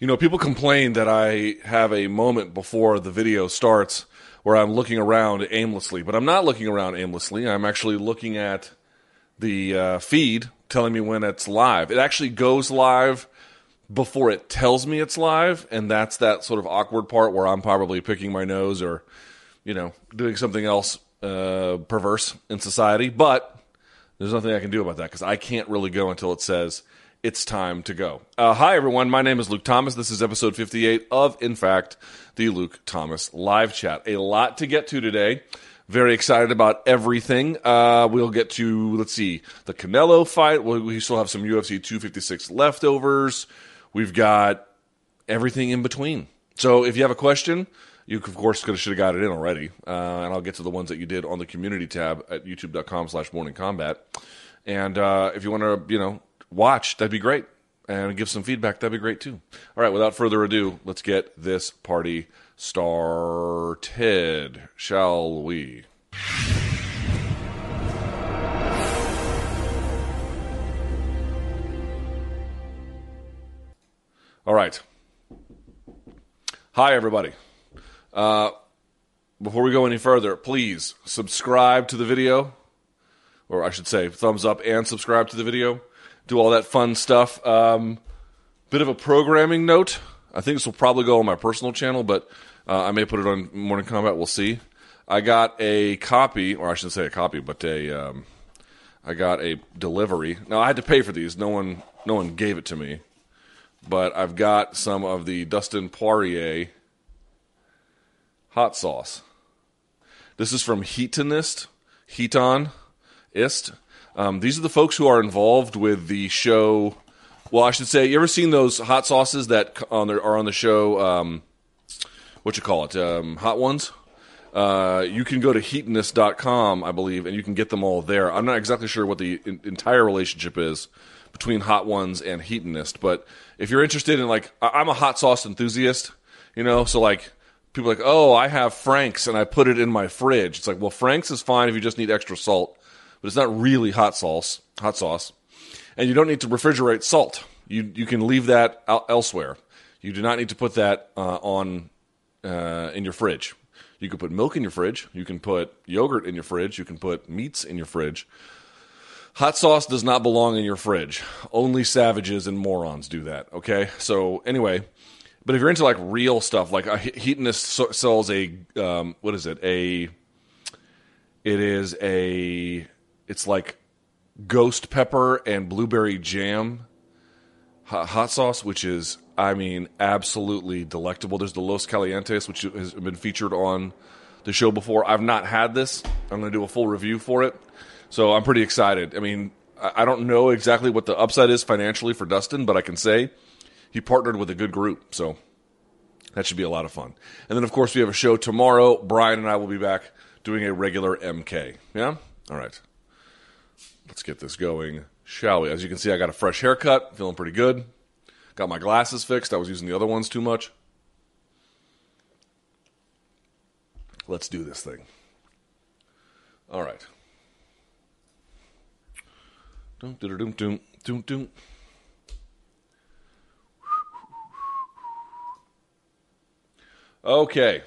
You know, people complain that I have a moment before the video starts where I'm looking around aimlessly, but I'm not looking around aimlessly. I'm actually looking at the uh, feed telling me when it's live. It actually goes live before it tells me it's live, and that's that sort of awkward part where I'm probably picking my nose or, you know, doing something else uh, perverse in society. But there's nothing I can do about that because I can't really go until it says it's time to go. Uh, hi, everyone. My name is Luke Thomas. This is episode 58 of, in fact, the Luke Thomas live chat. A lot to get to today. Very excited about everything. Uh, we'll get to, let's see, the Canelo fight. We, we still have some UFC 256 leftovers. We've got everything in between. So if you have a question, you of course could have should have got it in already, uh, and I'll get to the ones that you did on the community tab at YouTube.com/slash Morning Kombat. And uh, if you want to, you know, watch, that'd be great, and give some feedback, that'd be great too. All right, without further ado, let's get this party started, shall we? All right. Hi, everybody. Uh, before we go any further, please subscribe to the video, or I should say, thumbs up and subscribe to the video. Do all that fun stuff. Um, bit of a programming note. I think this will probably go on my personal channel, but uh, I may put it on Morning Kombat. We'll see. I got a copy, or I shouldn't say a copy, but a um, I got a delivery. Now I had to pay for these. No one, no one gave it to me but I've got some of the Dustin Poirier hot sauce. This is from Heatonist, Heaton Ist. Um, these are the folks who are involved with the show. Well, I should say, you ever seen those hot sauces that on the, are on the show? Um, what you call it? Um, hot ones. Uh, you can go to heatonist.com, I believe, and you can get them all there. I'm not exactly sure what the in- entire relationship is between Hot Ones and Heatonist. But if you're interested in like, I'm a hot sauce enthusiast, you know, so like people like, oh, I have Frank's and I put it in my fridge. It's like, well, Frank's is fine if you just need extra salt, but it's not really hot sauce, hot sauce, and you don't need to refrigerate salt. You you can leave that elsewhere. You do not need to put that uh, on uh, in your fridge. You can put milk in your fridge. You can put yogurt in your fridge. You can put meats in your fridge. Hot sauce does not belong in your fridge. Only savages and morons do that. Okay. So anyway, but if you're into like real stuff, like a Heatonist sells a um, what is it? A it is a it's like ghost pepper and blueberry jam hot sauce, which is I mean absolutely delectable. There's the Los Calientes, which has been featured on the show before. I've not had this. I'm going to do a full review for it. So I'm pretty excited. I mean, I don't know exactly what the upside is financially for Dustin, but I can say he partnered with a good group. So that should be a lot of fun. And then, of course, we have a show tomorrow. Brian and I will be back doing a regular MK. Yeah? All right. Let's get this going, shall we? As you can see, I got a fresh haircut, feeling pretty good. Got my glasses fixed. I was using the other ones too much. Let's do this thing. All right. Okay.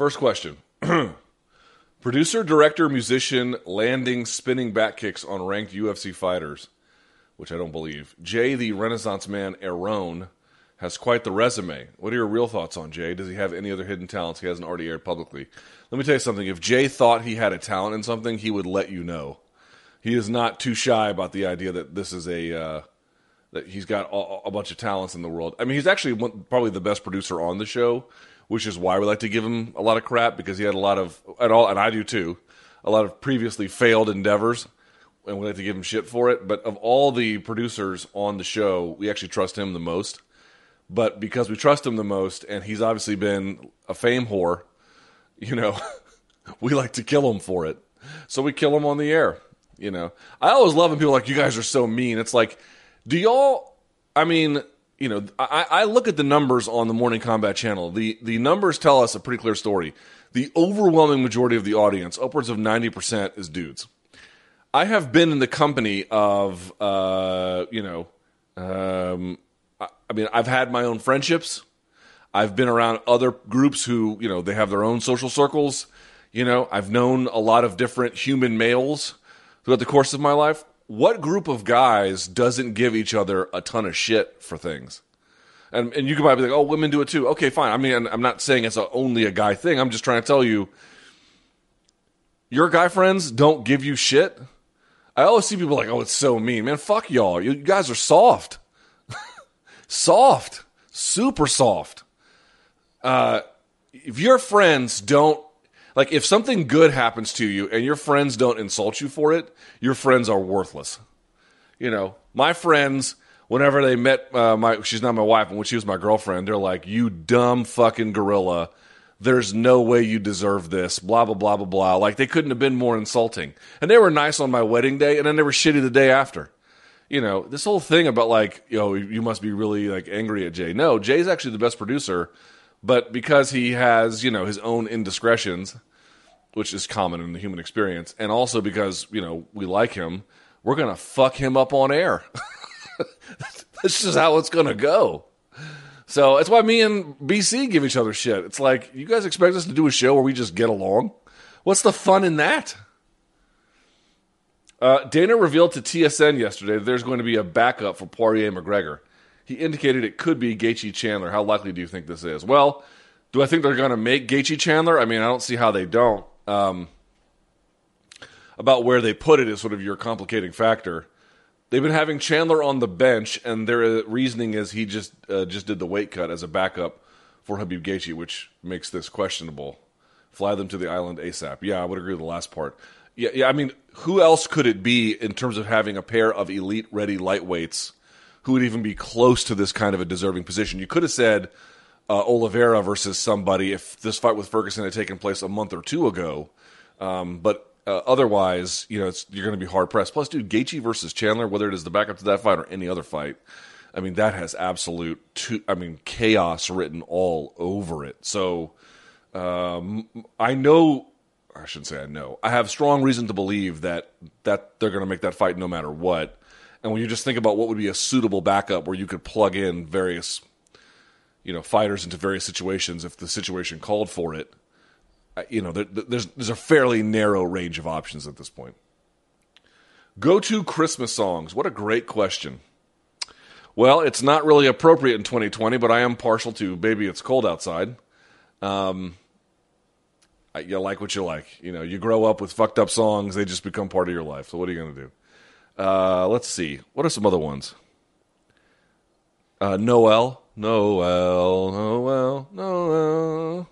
First question. Producer, director, musician, landing spinning back kicks on ranked UFC fighters, which I don't believe. Jay the Renaissance man Aaron has quite the resume. What are your real thoughts on Jay? Does he have any other hidden talents he hasn't already aired publicly? Let me tell you something. If Jay thought he had a talent in something, he would let you know. He is not too shy about the idea that this is a uh, that he's got a, a, bunch of talents in the world. I mean, he's actually one, probably the best producer on the show, which is why we like to give him a lot of crap because he had a lot of and all, and I do too, a lot of previously failed endeavors, and we like to give him shit for it. But of all the producers on the show, we actually trust him the most but because we trust him the most, and he's obviously been a fame whore, you know, we like to kill him for it. So we kill him on the air. You know, I always love when people like you guys are so mean. It's like, do y'all? I mean, you know, I, I look at the numbers on the Morning Kombat channel. The the numbers tell us a pretty clear story. The overwhelming majority of the audience, upwards of ninety percent, is dudes. I have been in the company of, uh, you know, um, I, I mean, I've had my own friendships. I've been around other groups who, you know, they have their own social circles. You know, I've known a lot of different human males throughout the course of my life. What group of guys doesn't give each other a ton of shit for things? And, and you could probably be like, oh, women do it too. Okay, fine. I mean, I'm not saying it's a, only a guy thing. I'm just trying to tell you, your guy friends don't give you shit. I always see people like, oh, it's so mean. Man, fuck y'all. You guys are soft. soft. Super soft. Uh, if your friends don't, like, if something good happens to you and your friends don't insult you for it, your friends are worthless. You know, my friends whenever they met uh, my she's not my wife, but when she was my girlfriend, they're like, "You dumb fucking gorilla." There's no way you deserve this. Blah blah blah blah blah. Like they couldn't have been more insulting. And they were nice on my wedding day, and then they were shitty the day after. You know, this whole thing about like, you know, you must be really like angry at Jay. No, Jay's actually the best producer, but because he has, you know, his own indiscretions, which is common in the human experience, and also because, you know, we like him, we're gonna fuck him up on air. That's just how it's to go. So that's why me and BC give each other shit. It's like, you guys expect us to do a show where we just get along? What's the fun in that? Uh, Dana revealed to TSN yesterday that there's going to be a backup for Poirier McGregor. He indicated it could be Gaethje Chandler. How likely do you think this is? Well, do I think they're going to make Gaethje Chandler? I mean, I don't see how they don't. Um, about where they put it is sort of your complicating factor. They've been having Chandler on the bench, and their reasoning is he just uh, just did the weight cut as a backup for Khabib Gaethje, which makes this questionable. Fly them to the island ASAP. Yeah, I would agree with the last part. Yeah, yeah. I mean, who else could it be in terms of having a pair of elite ready lightweights who would even be close to this kind of a deserving position? You could have said uh, Oliveira versus somebody if this fight with Ferguson had taken place a month or two ago. Um, but uh, otherwise, you know, you're going to be hard pressed. Plus, dude, Gaethje versus Chandler, whether it is the backup to that fight or any other fight, I mean, that has absolute, I mean, chaos written all over it. So, um, I know, I shouldn't say I know. I have strong reason to believe that that they're going to make that fight no matter what. And when you just think about what would be a suitable backup where you could plug in various, you know, fighters into various situations if the situation called for it, you know, there, there's there's a fairly narrow range of options at this point. Go to Christmas songs. What a great question. Well, it's not really appropriate in 2020, but I am partial to "Baby It's Cold Outside." Um, you like what you like. You know, you grow up with fucked up songs; they just become part of your life. So, what are you going to do? Uh, let's see. What are some other ones? Uh, Noel, Noel, Noel, Noel.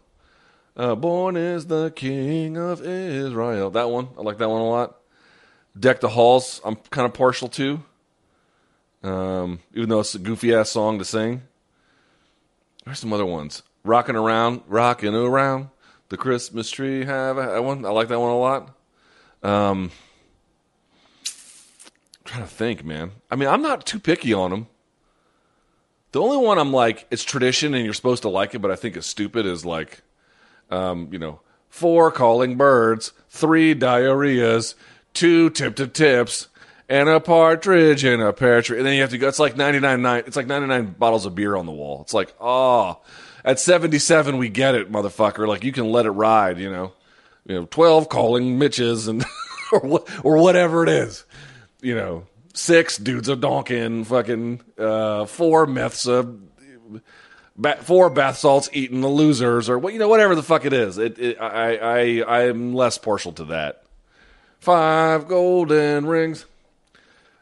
Uh, Born is the King of Israel. That one, I like that one a lot. Deck the Halls, I'm kind of partial to. Um, even though it's a goofy ass song to sing. There's some other ones. Rocking around, rocking around the Christmas tree. Have that one. I like that one a lot. Um, I'm trying to think, man. I mean, I'm not too picky on them. The only one I'm like, it's tradition and you're supposed to like it, but I think is stupid is like um, you know, four calling birds, three diarrheas, two tip to tips, and a partridge and a pear tree. And then you have to go. It's like ninety nine nine. It's like ninety nine bottles of beer on the wall. It's like, oh, at seventy seven we get it, motherfucker. Like you can let it ride. You know, you know, twelve calling Mitches and or or whatever it is. You know, six dudes of donkin, fucking uh, four myths of four bath salts eating the losers or what you know whatever the fuck it is. It, it I I I'm less partial to that. Five golden rings.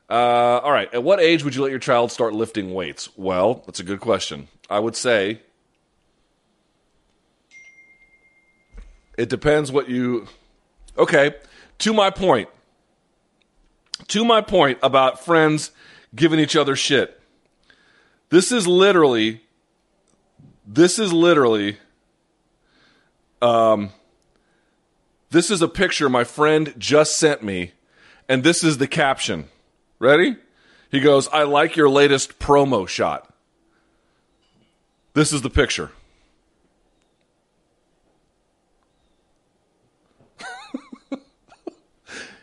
Uh, all right. At what age would you let your child start lifting weights? Well, that's a good question. I would say it depends what you. Okay. To my point. To my point about friends giving each other shit. This is literally this is literally um this is a picture my friend just sent me and this is the caption. Ready? He goes, "I like your latest promo shot." This is the picture.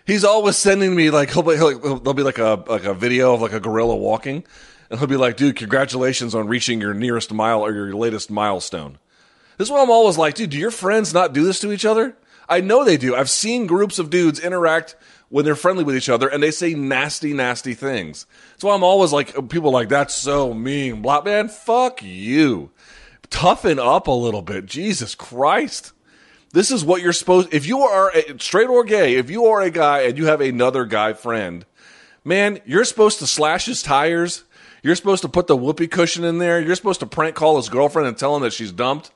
He's always sending me like he'll be, he'll, there'll be like a like a video of like a gorilla walking, and he'll be like, "Dude, congratulations on reaching your nearest mile or your latest milestone." This is why I'm always like, "Dude, do your friends not do this to each other?" I know they do. I've seen groups of dudes interact when they're friendly with each other, and they say nasty, nasty things. That's why I'm always like, people like, "That's so mean." Blah, man, fuck you. Toughen up a little bit. Jesus Christ. This is what you're supposed. If you are a, straight or gay, if you are a guy and you have another guy friend, man, you're supposed to slash his tires. You're supposed to put the whoopee cushion in there. You're supposed to prank call his girlfriend and tell him that she's dumped.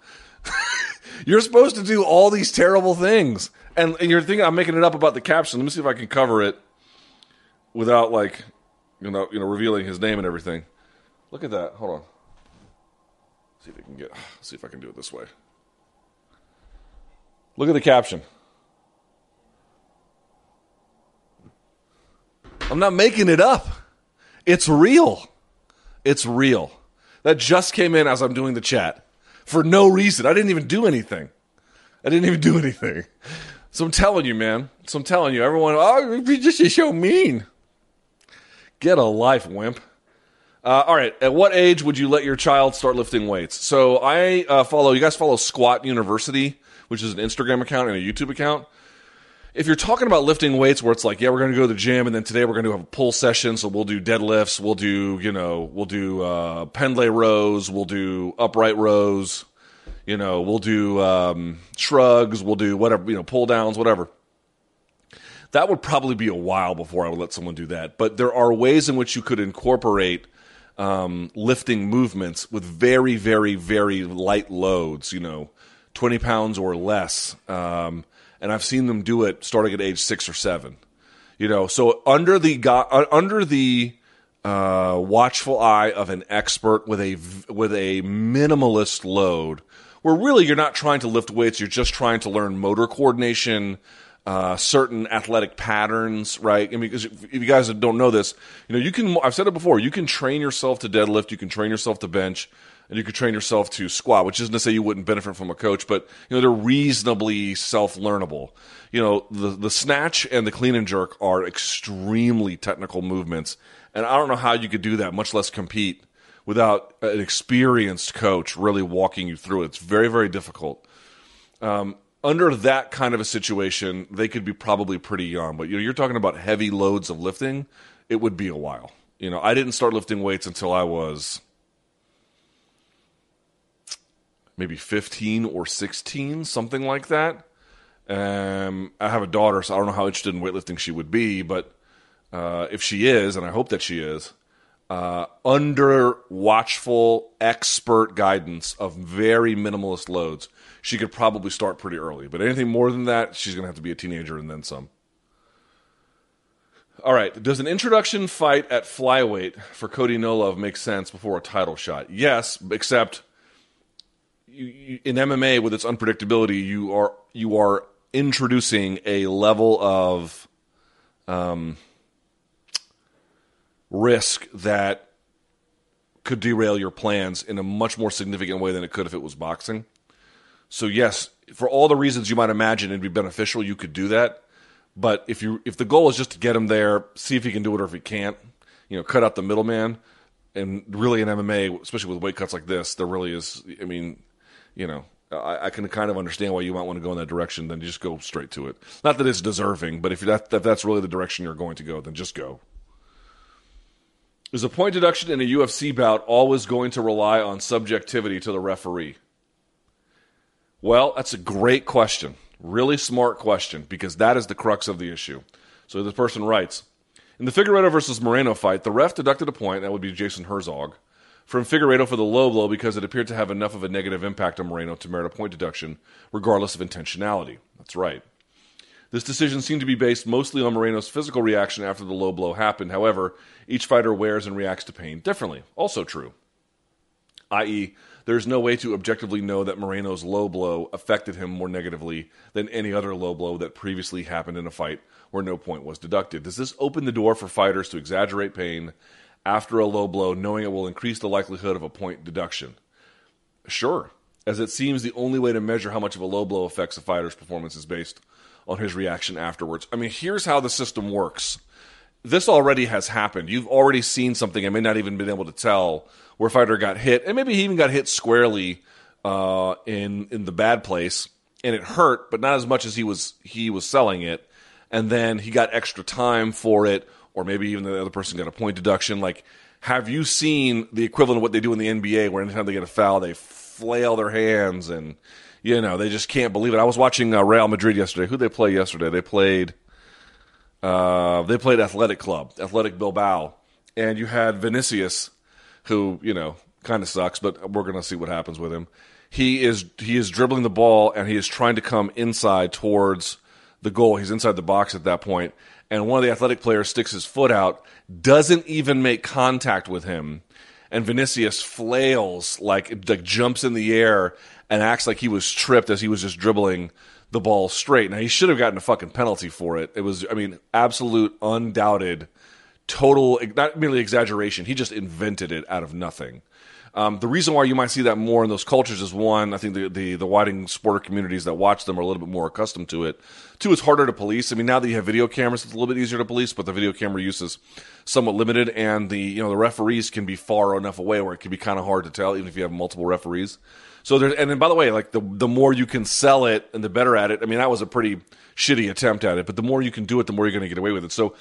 you're supposed to do all these terrible things. And, and you're thinking I'm making it up about the caption. Let me see if I can cover it without like, you know, you know, revealing his name and everything. Look at that. Hold on. See if I can get. See if I can do it this way. Look at the caption. I'm not making it up. It's real. It's real. That just came in as I'm doing the chat for no reason. I didn't even do anything. I didn't even do anything. So I'm telling you, man. So I'm telling you, everyone, oh, you're just so mean. Get a life, wimp. Uh, all right. At what age would you let your child start lifting weights? So I uh, follow, you guys follow Squat University which is an Instagram account and a YouTube account. If you're talking about lifting weights where it's like, yeah, we're going to go to the gym and then today we're going to have a pull session. So we'll do deadlifts. We'll do, you know, we'll do uh, pendlay rows. We'll do upright rows. You know, we'll do um, shrugs. We'll do whatever, you know, pull downs, whatever. That would probably be a while before I would let someone do that. But there are ways in which you could incorporate um, lifting movements with very, very, very light loads. You know, 20 pounds or less. Um, and I've seen them do it starting at age six or seven. You know, so under the uh, under the uh, watchful eye of an expert with a with a minimalist load, where really you're not trying to lift weights, you're just trying to learn motor coordination, uh, certain athletic patterns, right? I mean, because if you guys don't know this, you know, you can. I've said it before. You can train yourself to deadlift. You can train yourself to bench and you could train yourself to squat, which isn't to say you wouldn't benefit from a coach, but you know they're reasonably self-learnable. You know, the the snatch and the clean and jerk are extremely technical movements, and I don't know how you could do that, much less compete without an experienced coach really walking you through it. It's very very difficult. Um, under that kind of a situation, they could be probably pretty young, but you know, you're talking about heavy loads of lifting. It would be a while. You know, I didn't start lifting weights until I was maybe 15 or 16, something like that. Um, I have a daughter, so I don't know how interested in weightlifting she would be, but uh, if she is, and I hope that she is, uh, under watchful, expert guidance of very minimalist loads, she could probably start pretty early. But anything more than that, she's going to have to be a teenager and then some. All right. Does an introduction fight at flyweight for Cody No Love make sense before a title shot? Yes, except you, in MMA with its unpredictability, you are you are introducing a level of um, risk that could derail your plans in a much more significant way than it could if it was boxing. So yes, for all the reasons you might imagine it'd be beneficial, you could do that. But if you if the goal is just to get him there, see if he can do it or if he can't, you know, cut out the middleman. And really in MMA, especially with weight cuts like this, there really is. I mean, you know, I, I, can kind of understand why you might want to go in that direction. Then just go straight to it. Not that it's deserving, but if that, that that's really the direction you're going to go, then just go. Is a point deduction in a UFC bout always going to rely on subjectivity to the referee? Well, that's a great question. Really smart question because that is the crux of the issue. So this person writes In the Figueiredo versus Moreno fight, the ref deducted a point, that would be Jason Herzog, from Figueiredo for the low blow because it appeared to have enough of a negative impact on Moreno to merit a point deduction, regardless of intentionality. That's right. This decision seemed to be based mostly on Moreno's physical reaction after the low blow happened. However, each fighter wears and reacts to pain differently. Also true. I.e., there is no way to objectively know that Moreno's low blow affected him more negatively than any other low blow that previously happened in a fight where no point was deducted. Does this open the door for fighters to exaggerate pain after a low blow, knowing it will increase the likelihood of a point deduction? Sure, as it seems the only way to measure how much of a low blow affects a fighter's performance is based on his reaction afterwards. I mean, here's how the system works. This already has happened. You've already seen something and may not even been able to tell where fighter got hit, and maybe he even got hit squarely uh, in in the bad place, and it hurt, but not as much as he was he was selling it. And then he got extra time for it, or maybe even the other person got a point deduction. Like, have you seen the equivalent of what they do in the NBA, where anytime they get a foul, they flail their hands and you know they just can't believe it. I was watching uh, Real Madrid yesterday. Who they play yesterday? They played. Uh, they played Athletic Club, Athletic Bilbao, and you had Vinicius, who you know kind of sucks, but we're gonna see what happens with him. He is he is dribbling the ball and he is trying to come inside towards the goal. He's inside the box at that point, and one of the athletic players sticks his foot out, doesn't even make contact with him, and Vinicius flails like like jumps in the air and acts like he was tripped as he was just dribbling the ball straight. Now he should have gotten a fucking penalty for it. It was, I mean, absolute, undoubted, total, not merely exaggeration. He just invented it out of nothing. Um, the reason why you might see that more in those cultures is one, I think the, the, the whiting sporter communities that watch them are a little bit more accustomed to it. Two, it's harder to police. I mean, now that you have video cameras, it's a little bit easier to police, but the video camera use is somewhat limited, and the you know the referees can be far enough away where it can be kind of hard to tell, even if you have multiple referees. So there's, and then by the way, like the the more you can sell it and the better at it. I mean, that was a pretty shitty attempt at it, but the more you can do it, the more you're going to get away with it. So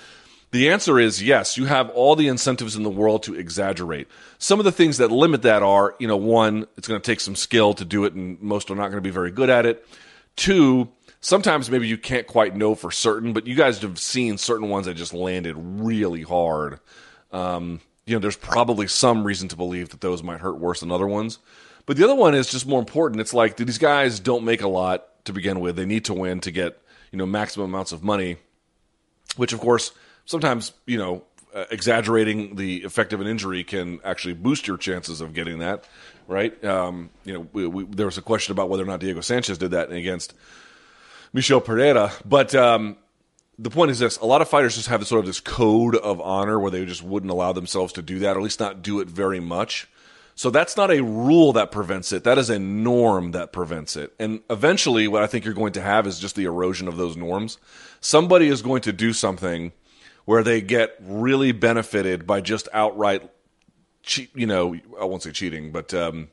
the answer is yes, you have all the incentives in the world to exaggerate. Some of the things that limit that are, you know, one, it's going to take some skill to do it, and most are not going to be very good at it. Two, sometimes maybe you can't quite know for certain, but you guys have seen certain ones that just landed really hard. Um, you know, there's probably some reason to believe that those might hurt worse than other ones. But the other one is just more important. It's like these guys don't make a lot to begin with. They need to win to get, you know, maximum amounts of money, which of course sometimes you know uh, exaggerating the effect of an injury can actually boost your chances of getting that right. Um, you know, we, we, there was a question about whether or not Diego Sanchez did that against Michel Pereira, but um, the point is this: a lot of fighters just have sort of this code of honor where they just wouldn't allow themselves to do that, or at least not do it very much. So that's not a rule that prevents it. That is a norm that prevents it. And eventually, what I think you're going to have is just the erosion of those norms. Somebody is going to do something where they get really benefited by just outright, cheat, you know, I won't say cheating, but um,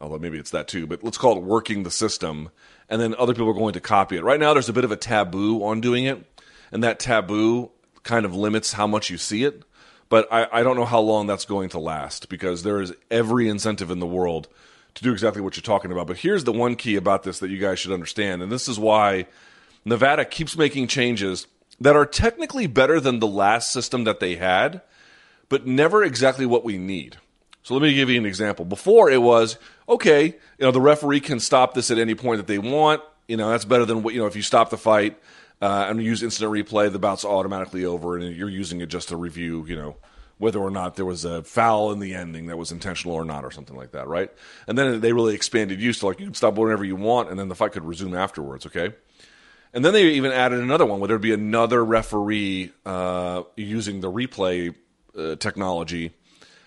although maybe it's that too, but let's call it working the system. And then other people are going to copy it. Right now, there's a bit of a taboo on doing it, and that taboo kind of limits how much you see it. But I, I don't know how long that's going to last because there is every incentive in the world to do exactly what you're talking about. But here's the one key about this that you guys should understand, and this is why Nevada keeps making changes that are technically better than the last system that they had, but never exactly what we need. So let me give you an example. Before it was okay, you know, the referee can stop this at any point that they want. You know, that's better than what you know if you stop the fight uh, and use instant replay, the bout's automatically over, and you're using it just to review, you know, whether or not there was a foul in the ending that was intentional or not, or something like that, right? And then they really expanded use to like you can stop whenever you want, and then the fight could resume afterwards. Okay. And then they even added another one where there'd be another referee uh, using the replay uh, technology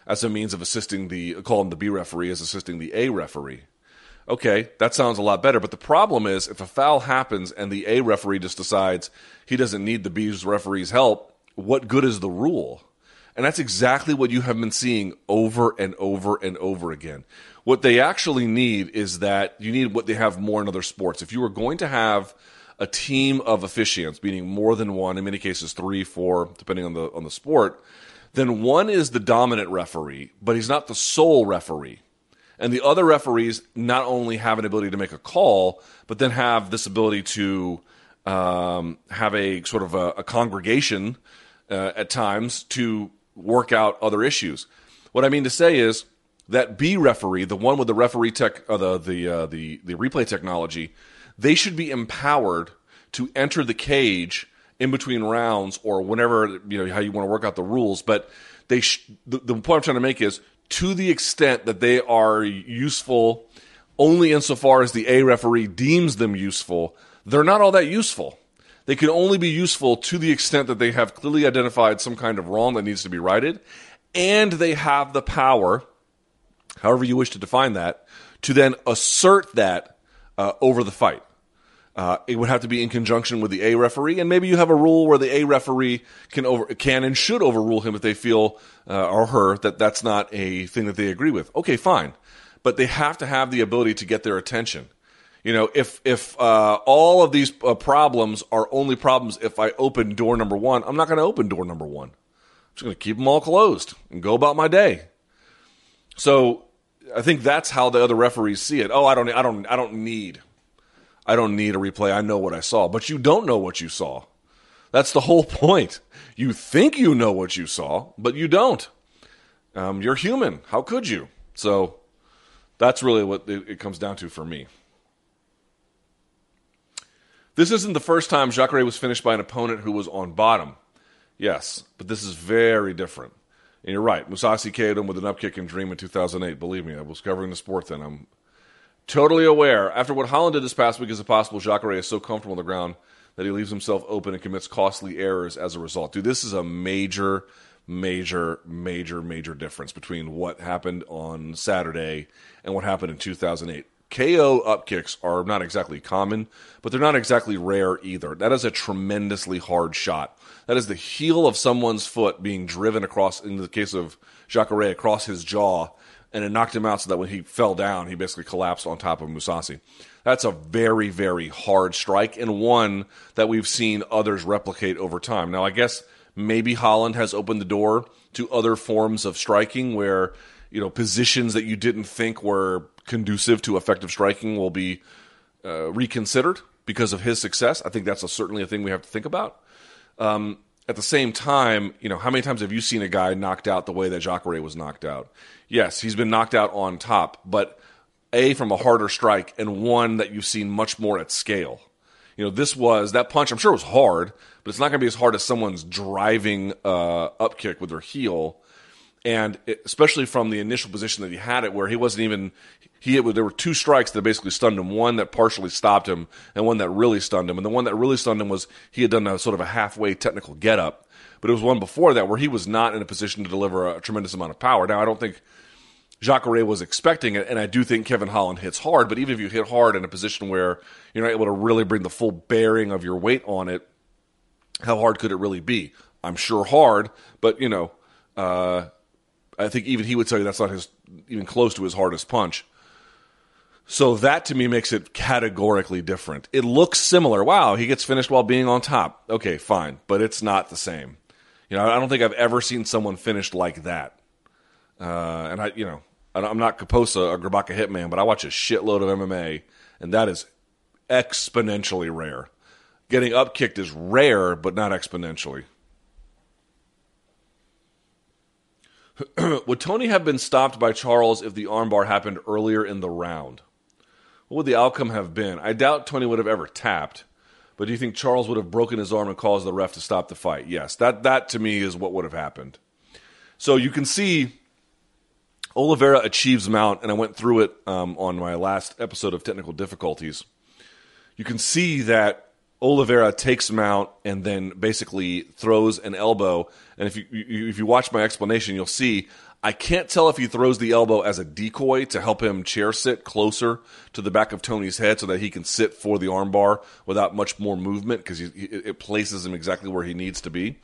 as a means of assisting the call him the B referee as assisting the A referee. Okay, that sounds a lot better. But the problem is if a foul happens and the A referee just decides he doesn't need the B referee's help, what good is the rule? And that's exactly what you have been seeing over and over and over again. What they actually need is that you need what they have more in other sports. If you are going to have a team of officiants, meaning more than one, in many cases three, four, depending on the on the sport, then one is the dominant referee, but he's not the sole referee. And the other referees not only have an ability to make a call, but then have this ability to um, have a sort of a, a congregation uh, at times to work out other issues. What I mean to say is that B referee, the one with the referee tech, uh, the the uh, the the replay technology, they should be empowered to enter the cage in between rounds or whenever you know how you want to work out the rules. But they sh- the, the point I'm trying to make is to the extent that they are useful only insofar as the A referee deems them useful, they're not all that useful. They can only be useful to the extent that they have clearly identified some kind of wrong that needs to be righted, and they have the power, however you wish to define that, to then assert that uh, over the fight. Uh, it would have to be in conjunction with the A referee, and maybe you have a rule where the A referee can over can and should overrule him if they feel uh, or her that that's not a thing that they agree with. Okay, fine, but they have to have the ability to get their attention. You know, if if uh, all of these uh, problems are only problems if I open door number one, I'm not going to open door number one. I'm just going to keep them all closed and go about my day. So I think that's how the other referees see it. Oh, I don't, I don't, I don't need I don't need a replay. I know what I saw. But you don't know what you saw. That's the whole point. You think you know what you saw, but you don't. Um, you're human. How could you? So that's really what it, it comes down to for me. This isn't the first time Jacare was finished by an opponent who was on bottom. Yes, but this is very different. And you're right. Mousasi KO'd him with an upkick in Dream in 2008. Believe me, I was covering the sport then. I'm Totally aware. After what Holland did this past week, is it possible Jacare is so comfortable on the ground that he leaves himself open and commits costly errors as a result? Dude, this is a major, major, major, major difference between what happened on Saturday and what happened in 2008. KO up kicks are not exactly common, but they're not exactly rare either. That is a tremendously hard shot. That is the heel of someone's foot being driven across, in the case of Jacare, across his jaw and it knocked him out so that when he fell down, he basically collapsed on top of Mousasi. That's a very, very hard strike and one that we've seen others replicate over time. Now, I guess maybe Holland has opened the door to other forms of striking where, you know, positions that you didn't think were conducive to effective striking will be uh, reconsidered because of his success. I think that's a, certainly a thing we have to think about. Um, at the same time, you know, how many times have you seen a guy knocked out the way that Jacare was knocked out? Yes, he's been knocked out on top, but A, from a harder strike, and one that you've seen much more at scale. You know, this was, that punch, I'm sure it was hard, but it's not going to be as hard as someone's driving uh, up kick with their heel. And it, especially from the initial position that he had it, where he wasn't even, he hit, there were two strikes that basically stunned him. One that partially stopped him, and one that really stunned him. And the one that really stunned him was he had done a sort of a halfway technical get up, but it was one before that where he was not in a position to deliver a tremendous amount of power. Now I don't think Jacare was expecting it, and I do think Kevin Holland hits hard. But even if you hit hard in a position where you're not able to really bring the full bearing of your weight on it, how hard could it really be? I'm sure hard, but you know, uh, I think even he would tell you that's not his even close to his hardest punch. So that to me makes it categorically different. It looks similar. Wow, he gets finished while being on top. Okay, fine, but it's not the same. You know, I don't think I've ever seen someone finished like that. Uh, and I, you know, I'm not Kaposa or Grabaka Hitman, but I watch a shitload of MMA, and that is exponentially rare. Getting up kicked is rare, but not exponentially. would Tony have been stopped by Charles if the armbar happened earlier in the round? What would the outcome have been? I doubt Tony would have ever tapped, but do you think Charles would have broken his arm and caused the ref to stop the fight? Yes, that that to me is what would have happened. So you can see Oliveira achieves mount, and I went through it um, on my last episode of Technical Difficulties. You can see that Oliveira takes mount and then basically throws an elbow. And if you, you, if you watch my explanation, you'll see I can't tell if he throws the elbow as a decoy to help him chair sit closer to the back of Tony's head so that he can sit for the armbar without much more movement because it places him exactly where he needs to be.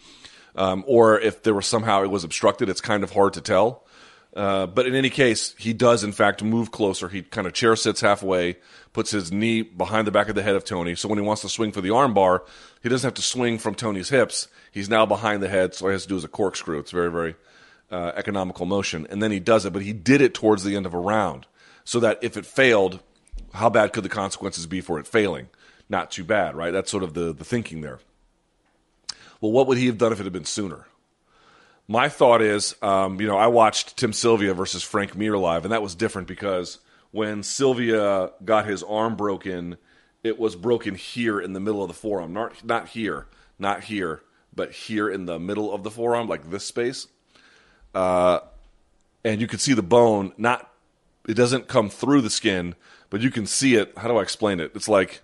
Um, or if there was somehow it was obstructed, it's kind of hard to tell. Uh, but in any case, he does in fact move closer. He kind of chair sits halfway, puts his knee behind the back of the head of Tony. So when he wants to swing for the armbar, he doesn't have to swing from Tony's hips. He's now behind the head, so all he has to do is a corkscrew. It's very, very uh, economical motion. And then he does it, but he did it towards the end of a round, so that if it failed, how bad could the consequences be for it failing? Not too bad, right? That's sort of the, the thinking there. Well, what would he have done if it had been sooner? My thought is, um, you know, I watched Tim Sylvia versus Frank Mir live, and that was different because when Sylvia got his arm broken, it was broken here in the middle of the forearm, not not here, not here, but here in the middle of the forearm, like this space. Uh, and you can see the bone. Not, it doesn't come through the skin, but you can see it. How do I explain it? It's like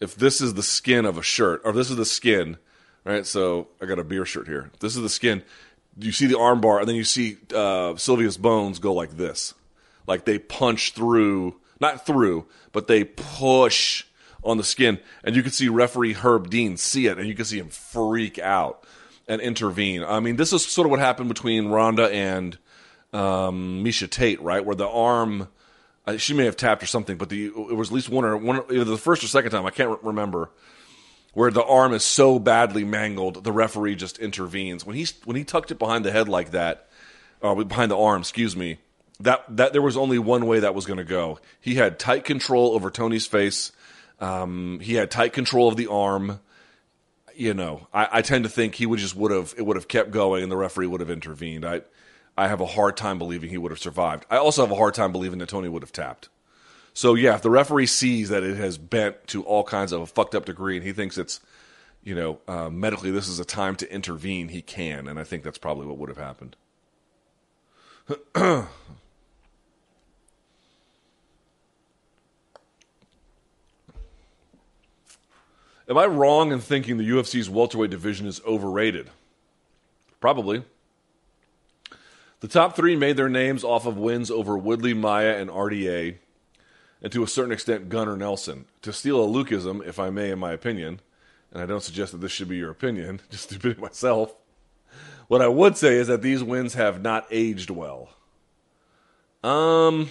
if this is the skin of a shirt, or this is the skin, right? So I got a beer shirt here. This is the skin you see the armbar, and then you see uh, Sylvia's bones go like this, like they punch through, not through, but they push on the skin, and you can see referee Herb Dean see it, and you can see him freak out and intervene. I mean, this is sort of what happened between Ronda and um, Miesha Tate, right, where the arm. Uh, she may have tapped or something, but the it was at least one or one either the first or second time I can't remember where the arm is so badly mangled, the referee just intervenes. When he when he tucked it behind the head like that, uh, behind the arm, excuse me, that that there was only one way that was going to go. He had tight control over Tony's face. Um, he had tight control of the arm. You know, I, I tend to think he would just would have it would have kept going, and the referee would have intervened. I I have a hard time believing he would have survived. I also have a hard time believing that Tony would have tapped. So yeah, if the referee sees that it has bent to all kinds of a fucked up degree, and he thinks it's you know uh, medically this is a time to intervene, he can, and I think that's probably what would have happened. Am I wrong in thinking the UFC's welterweight division is overrated? Probably. The top three made their names off of wins over Woodley, Maia, and RDA, and to a certain extent, Gunnar Nelson. To steal a Lukeism, if I may, in my opinion, and I don't suggest that this should be your opinion, just to it myself, what I would say is that these wins have not aged well. Um,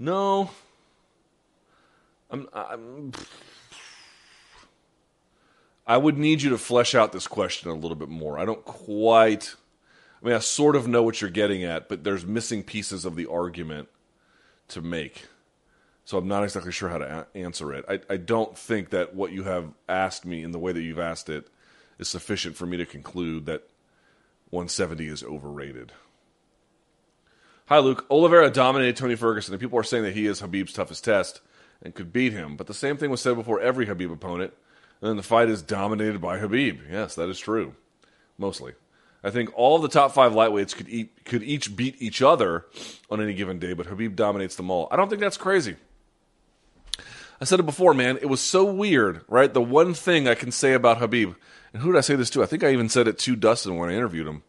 No. I'm, I'm, I would need you to flesh out this question a little bit more. I don't quite. I mean, I sort of know what you're getting at, but there's missing pieces of the argument to make. So I'm not exactly sure how to a- answer it. I, I don't think that what you have asked me in the way that you've asked it is sufficient for me to conclude that 170 is overrated. Hi, Luke. Oliveira dominated Tony Ferguson, and people are saying that he is Khabib's toughest test and could beat him. But the same thing was said before every Khabib opponent, and then the fight is dominated by Khabib. Yes, that is true. Mostly. I think all of the top five lightweights could, eat, could each beat each other on any given day, but Khabib dominates them all. I don't think that's crazy. I said it before, man. It was so weird, right? The one thing I can say about Khabib, and who did I say this to? I think I even said it to Dustin when I interviewed him,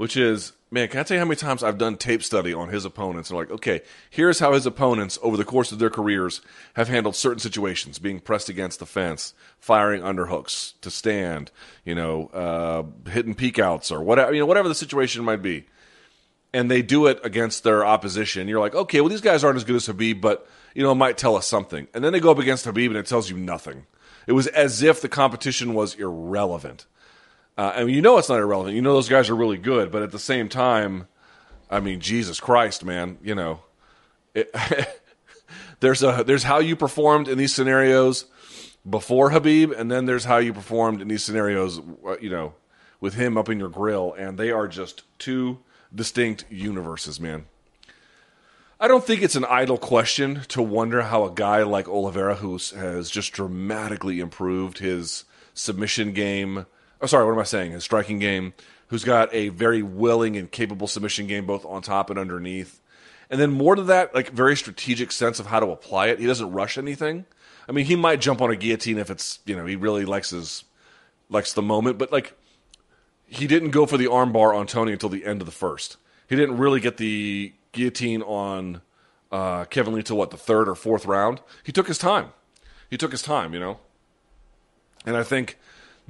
which is man, can I tell you how many times I've done tape study on his opponents and like, okay, here's how his opponents over the course of their careers have handled certain situations, being pressed against the fence, firing underhooks to stand, you know, uh, hitting peek outs or whatever, you know, whatever the situation might be. And they do it against their opposition. You're like, okay, well, these guys aren't as good as Khabib, but, you know, it might tell us something. And then they go up against Khabib and it tells you nothing. It was as if the competition was irrelevant. Uh, mean, you know it's not irrelevant. You know those guys are really good, but at the same time, I mean, Jesus Christ, man, you know, it, there's a there's how you performed in these scenarios before Khabib, and then there's how you performed in these scenarios, uh, you know, with him up in your grill, and they are just two distinct universes, man. I don't think it's an idle question to wonder how a guy like Oliveira, who has just dramatically improved his submission game oh, sorry, what am I saying? His striking game, who's got a very willing and capable submission game both on top and underneath. And then more to that, like very strategic sense of how to apply it. He doesn't rush anything. I mean, he might jump on a guillotine if it's you know he really likes his likes the moment, but like he didn't go for the armbar on Tony until the end of the first. He didn't really get the guillotine on uh, Kevin Lee till what the third or fourth round. He took his time. He took his time, you know. And I think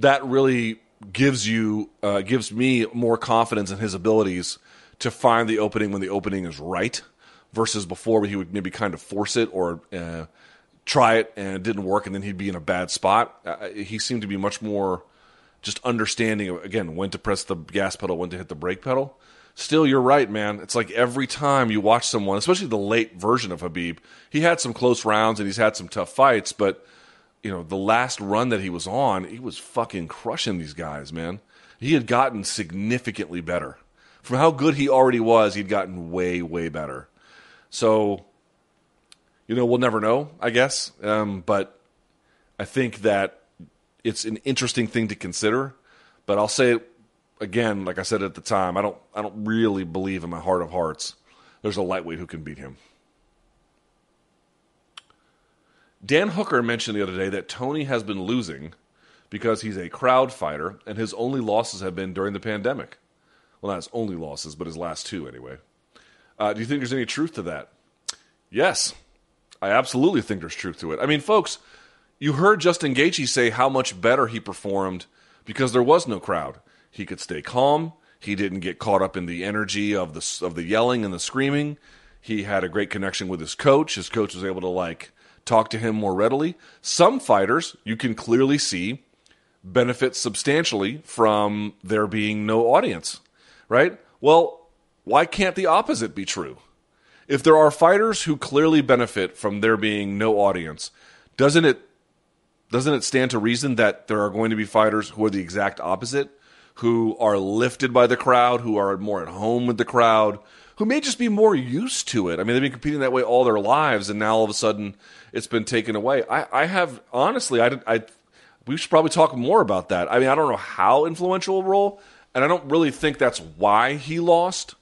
that really gives you uh, gives me more confidence in his abilities to find the opening when the opening is right versus before he would maybe kind of force it or uh, try it and it didn't work and then he'd be in a bad spot. Uh, he seemed to be much more just understanding again when to press the gas pedal, when to hit the brake pedal. Still, you're right, man. It's like every time you watch someone, especially the late version of Khabib, he had some close rounds and he's had some tough fights, but you know, the last run that he was on, he was fucking crushing these guys, man. He had gotten significantly better. From how good he already was, he'd gotten way, way better. So, you know, we'll never know, I guess. Um, but I think that it's an interesting thing to consider. But I'll say it again, like I said at the time, I don't, I don't really believe in my heart of hearts there's a lightweight who can beat him. Dan Hooker mentioned the other day that Tony has been losing because he's a crowd fighter, and his only losses have been during the pandemic. Well, not his only losses, but his last two anyway. Uh, do you think there's any truth to that? Yes, I absolutely think there's truth to it. I mean, folks, you heard Justin Gaethje say how much better he performed because there was no crowd. He could stay calm. He didn't get caught up in the energy of the of the yelling and the screaming. He had a great connection with his coach. His coach was able to like talk to him more readily. Some fighters you can clearly see benefit substantially from there being no audience, right? Well, why can't the opposite be true? If there are fighters who clearly benefit from there being no audience, doesn't it doesn't it stand to reason that there are going to be fighters who are the exact opposite, who are lifted by the crowd, who are more at home with the crowd, who may just be more used to it. I mean, they've been competing that way all their lives, and now all of a sudden it's been taken away. I, I have honestly, I, I we should probably talk more about that. I mean, I don't know how influential a role, and I don't really think that's why he lost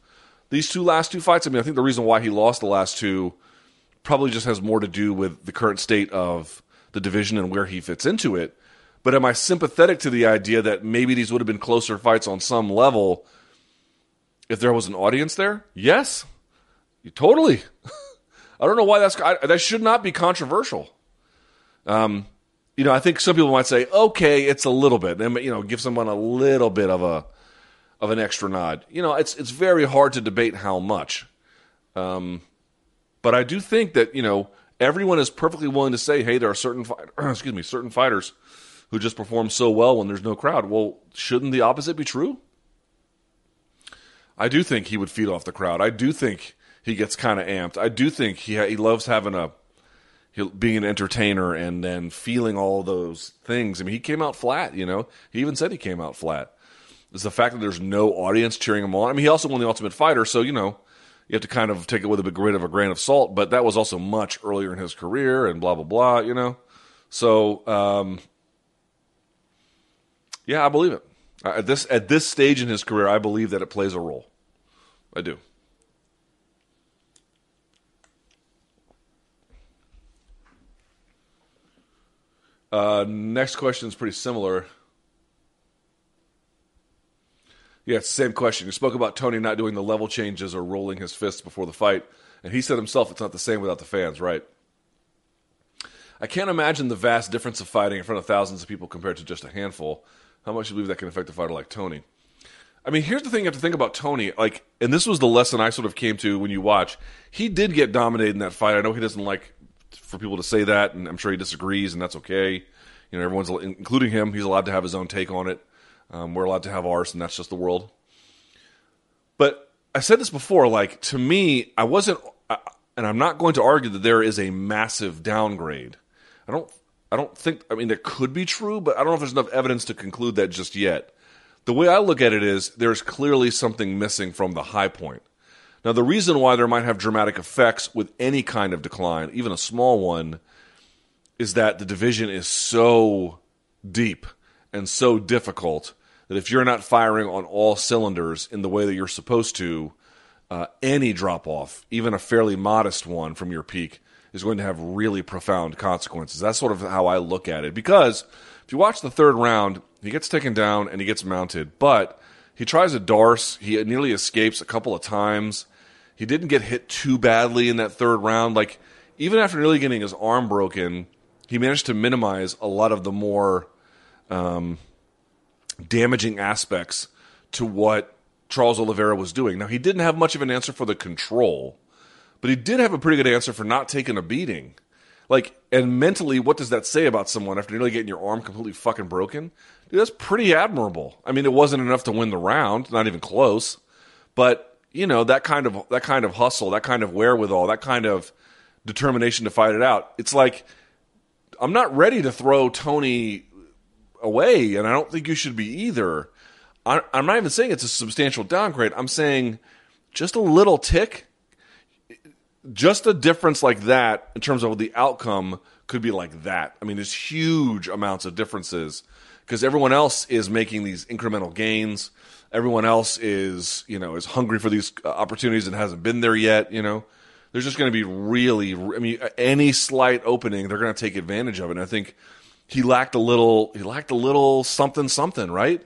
these two last two fights. I mean, I think the reason why he lost the last two probably just has more to do with the current state of the division and where he fits into it. But am I sympathetic to the idea that maybe these would have been closer fights on some level if there was an audience there? Yes, totally. I don't know why that's I, that should not be controversial. Um, you know, I think some people might say, okay, it's a little bit, and you know, give someone a little bit of a of an extra nod. You know, it's it's very hard to debate how much. Um, but I do think that you know everyone is perfectly willing to say, hey, there are certain fight- excuse me certain fighters who just perform so well when there's no crowd. Well, shouldn't the opposite be true? I do think he would feed off the crowd. I do think he gets kind of amped. I do think he he loves having a being an entertainer and then feeling all those things. I mean, he came out flat. You know, he even said he came out flat. It's the fact that there's no audience cheering him on. I mean, he also won the Ultimate Fighter, so you know, you have to kind of take it with a bit of a grain of salt. But that was also much earlier in his career, and blah blah blah. You know, so um, yeah, I believe it. At this at this stage in his career, I believe that it plays a role. I do. Uh, next question is pretty similar. Yeah, it's the same question. You spoke about Tony not doing the level changes or rolling his fists before the fight, and he said himself it's not the same without the fans, right? I can't imagine the vast difference of fighting in front of thousands of people compared to just a handful. How much do you believe that can affect a fighter like Tony? I mean, here's the thing you have to think about Tony. Like, and this was the lesson I sort of came to when you watch. He did get dominated in that fight. I know he doesn't like for people to say that, and I'm sure he disagrees, and that's okay. You know, everyone's including him. He's allowed to have his own take on it. Um, we're allowed to have ours, and that's just the world. But I said this before. Like to me, I wasn't, and I'm not going to argue that there is a massive downgrade. I don't. I don't think. I mean, that could be true, but I don't know if there's enough evidence to conclude that just yet. The way I look at it is there's clearly something missing from the high point. Now, the reason why there might have dramatic effects with any kind of decline, even a small one, is that the division is so deep and so difficult that if you're not firing on all cylinders in the way that you're supposed to, uh, any drop off, even a fairly modest one from your peak, is going to have really profound consequences. That's sort of how I look at it. Because if you watch the third round, he gets taken down and he gets mounted, but he tries a Darce. He nearly escapes a couple of times. He didn't get hit too badly in that third round. Like, even after nearly getting his arm broken, he managed to minimize a lot of the more um, damaging aspects to what Charles Oliveira was doing. Now, he didn't have much of an answer for the control, but he did have a pretty good answer for not taking a beating. Like, and mentally, what does that say about someone after nearly getting your arm completely fucking broken? Dude, that's pretty admirable. I mean, it wasn't enough to win the round, not even close, but you know that kind of that kind of hustle, that kind of wherewithal, that kind of determination to fight it out. It's like I'm not ready to throw Tony away, and I don't think you should be either. I, I'm not even saying it's a substantial downgrade. I'm saying just a little tick, just a difference like that in terms of the outcome could be like that. I mean, there's huge amounts of differences because everyone else is making these incremental gains. Everyone else is, you know, is hungry for these uh, opportunities and hasn't been there yet. You know, there's just going to be really, I mean, any slight opening, they're going to take advantage of it. And I think he lacked a little, he lacked a little something, something, right?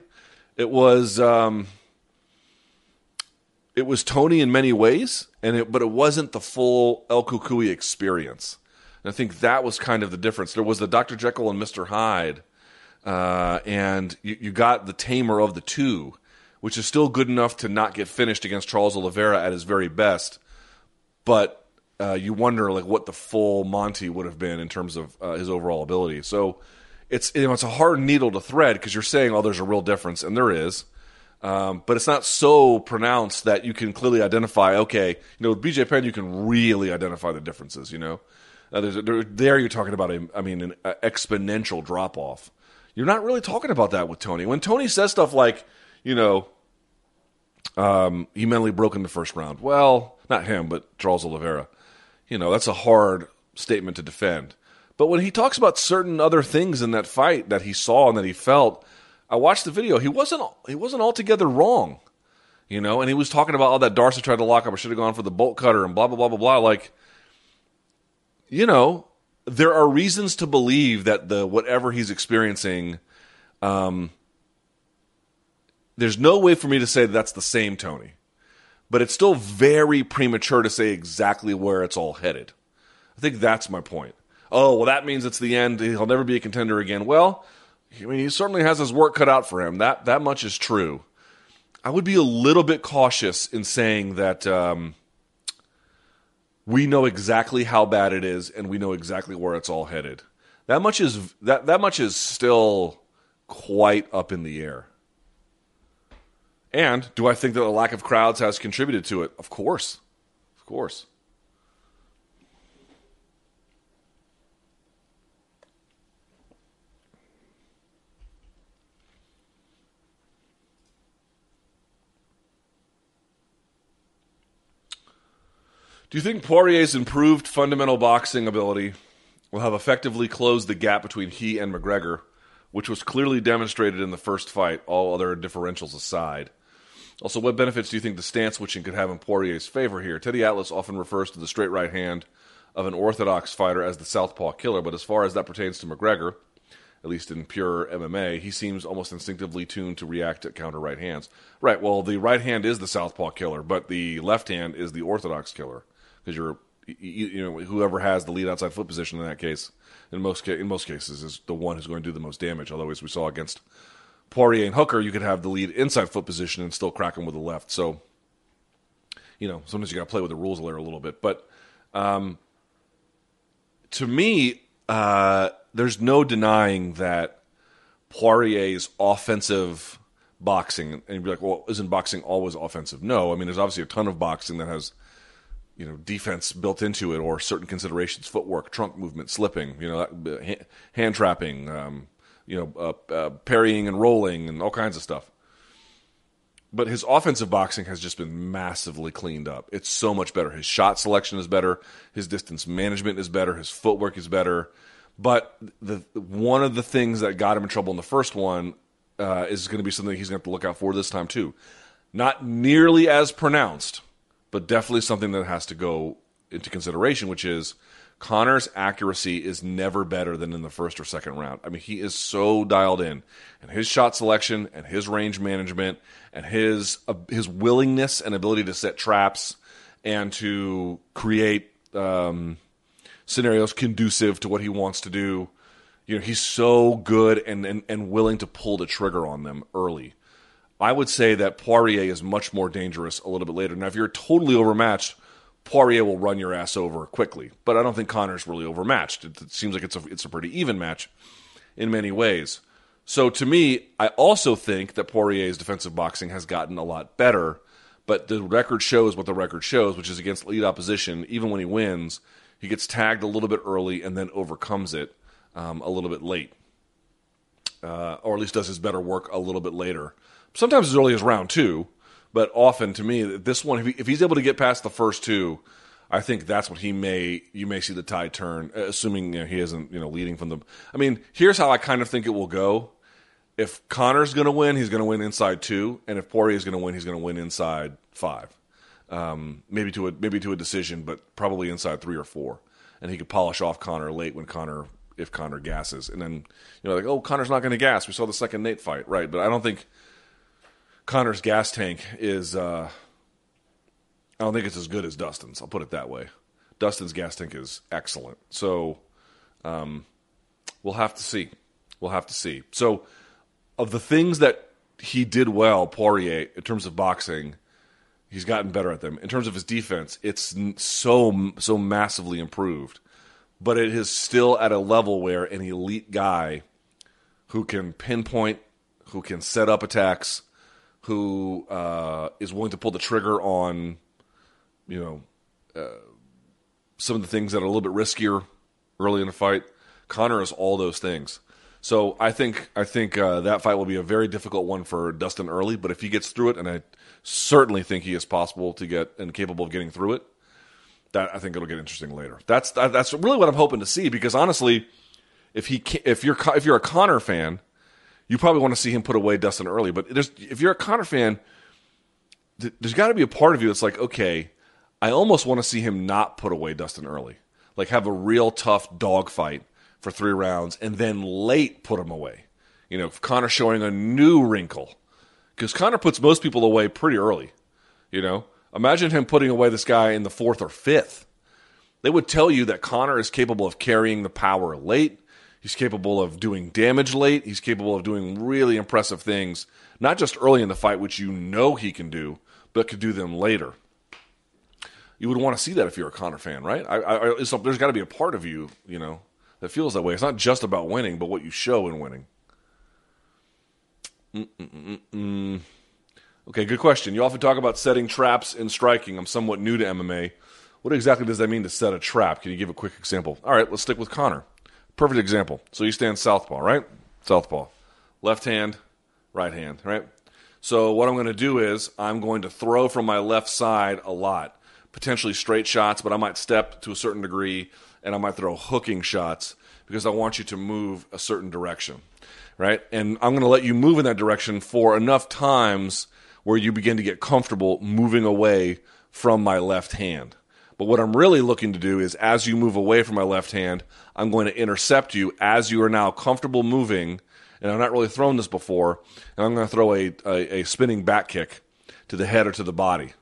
It was, um, it was Tony in many ways, and it, but it wasn't the full El Cucuy experience. And I think that was kind of the difference. There was the Dr. Jekyll and Mr. Hyde, uh, and you, you got the tamer of the two, which is still good enough to not get finished against Charles Oliveira at his very best. But uh, you wonder like what the full Monty would have been in terms of uh, his overall ability. So it's you know, it's a hard needle to thread because you're saying, oh, there's a real difference, and there is. Um, but it's not so pronounced that you can clearly identify. Okay, you know, with BJ Penn, you can really identify the differences. You know, uh, a, there, there you're talking about a, I mean, an a exponential drop off. You're not really talking about that with Tony. When Tony says stuff like, you know, um, he mentally broke in the first round. Well, not him, but Charles Oliveira. You know, that's a hard statement to defend. But when he talks about certain other things in that fight that he saw and that he felt, I watched the video. He wasn't he wasn't altogether wrong, you know. And he was talking about all that Darce tried to lock up. I should have gone for the bolt cutter and blah blah blah blah blah. Like, you know, there are reasons to believe that the whatever he's experiencing, um, there's no way for me to say that that's the same Tony, but it's still very premature to say exactly where it's all headed. I think that's my point. Oh well, that means it's the end. He'll never be a contender again. Well I mean, he certainly has his work cut out for him. That that much is true. I would be a little bit cautious in saying that um, we know exactly how bad it is, and we know exactly where it's all headed. That much is that that much is still quite up in the air. And do I think that the lack of crowds has contributed to it? Of course, of course. Do you think Poirier's improved fundamental boxing ability will have effectively closed the gap between he and McGregor, which was clearly demonstrated in the first fight, all other differentials aside? Also, what benefits do you think the stance switching could have in Poirier's favor here? Teddy Atlas often refers to the straight right hand of an orthodox fighter as the southpaw killer, but as far as that pertains to McGregor, at least in pure MMA, he seems almost instinctively tuned to react to counter right hands. Right, well, the right hand is the southpaw killer, but the left hand is the orthodox killer because you're you, you, know whoever has the lead outside foot position in that case in most in most cases is the one who's going to do the most damage. Although as we saw against Poirier and Hooker, you could have the lead inside foot position and still crack him with the left. So you know sometimes you got to play with the rules there a little bit. But um, to me, uh, there's no denying that Poirier's offensive boxing, and you'd be like, well, isn't boxing always offensive? No, I mean, there's obviously a ton of boxing that has you know defense built into it or certain considerations footwork trunk movement slipping you know hand trapping um, you know uh, uh, parrying and rolling and all kinds of stuff. But his offensive boxing has just been massively cleaned up. It's so much better. His shot selection is better. His distance management is better. His footwork is better. But the one of the things that got him in trouble in the first one uh, is going to be something he's going to have to look out for this time too. Not nearly as pronounced but definitely something that has to go into consideration, which is Conor's accuracy is never better than in the first or second round. I mean, he is so dialed in, and his shot selection, and his range management, and his uh, his willingness and ability to set traps and to create um, scenarios conducive to what he wants to do. You know, he's so good and, and, and willing to pull the trigger on them early. I would say that Poirier is much more dangerous a little bit later. Now, if you're totally overmatched, Poirier will run your ass over quickly. But I don't think Conor's really overmatched. It, it seems like it's a it's a pretty even match in many ways. So to me, I also think that Poirier's defensive boxing has gotten a lot better. But the record shows what the record shows, which is against lead opposition. Even when he wins, he gets tagged a little bit early and then overcomes it um, a little bit late. uh, or at least does his better work a little bit later. Sometimes as early as round two, but often to me, this one, if, he, if he's able to get past the first two, I think that's what he may you may see the tide turn, uh, assuming you know, he isn't you know leading from the. I mean, here's how I kind of think it will go. If Conor's going to win, he's going to win inside two, and if Poirier is going to win, he's going to win inside five, um, maybe to a maybe to a decision, but probably inside three or four, and he could polish off Conor late when Conor if Conor gasses, and then you know like oh Conor's not going to gas. We saw the second Nate fight, right? But I don't think Conor's gas tank is. Uh, I don't think it's as good as Dustin's. I'll put it that way. Dustin's gas tank is excellent. So um, we'll have to see. We'll have to see. So of the things that he did well, Poirier, in terms of boxing, he's gotten better at them. In terms of his defense, it's so so massively improved. But it is still at a level where an elite guy who can pinpoint, who can set up attacks, who uh, is willing to pull the trigger on you know, uh, some of the things that are a little bit riskier early in the fight. Conor is all those things. So I think I think uh, that fight will be a very difficult one for Dustin early. But if he gets through it, and I certainly think he is possible to get and capable of getting through it, that I think it'll get interesting later. That's that's really what I'm hoping to see. Because honestly, if he if you're if you're a Conor fan, you probably want to see him put away Dustin early. But if you're a Conor fan, there's got to be a part of you that's like, okay, I almost want to see him not put away Dustin early, like have a real tough dogfight for three rounds, and then late put him away. You know, Conor showing a new wrinkle because Conor puts most people away pretty early. You know, imagine him putting away this guy in the fourth or fifth. They would tell you that Conor is capable of carrying the power late. He's capable of doing damage late. He's capable of doing really impressive things, not just early in the fight, which you know he can do, but could do them later you would want to see that if you're a Conor fan, right? I, I, there's got to be a part of you, you know, that feels that way. It's not just about winning, but what you show in winning. Mm-mm-mm-mm. Okay, good question. You often talk about setting traps in striking. I'm somewhat new to MMA. What exactly does that mean to set a trap? Can you give a quick example? All right, let's stick with Conor. Perfect example. So you stand southpaw, right? Southpaw. Left hand, right hand, right? So what I'm going to do is I'm going to throw from my left side a lot potentially straight shots, but I might step to a certain degree and I might throw hooking shots because I want you to move a certain direction, right? And I'm going to let you move in that direction for enough times where you begin to get comfortable moving away from my left hand. But what I'm really looking to do is as you move away from my left hand, I'm going to intercept you as you are now comfortable moving. And I've not really thrown this before. And I'm going to throw a, a, a spinning back kick to the head or to the body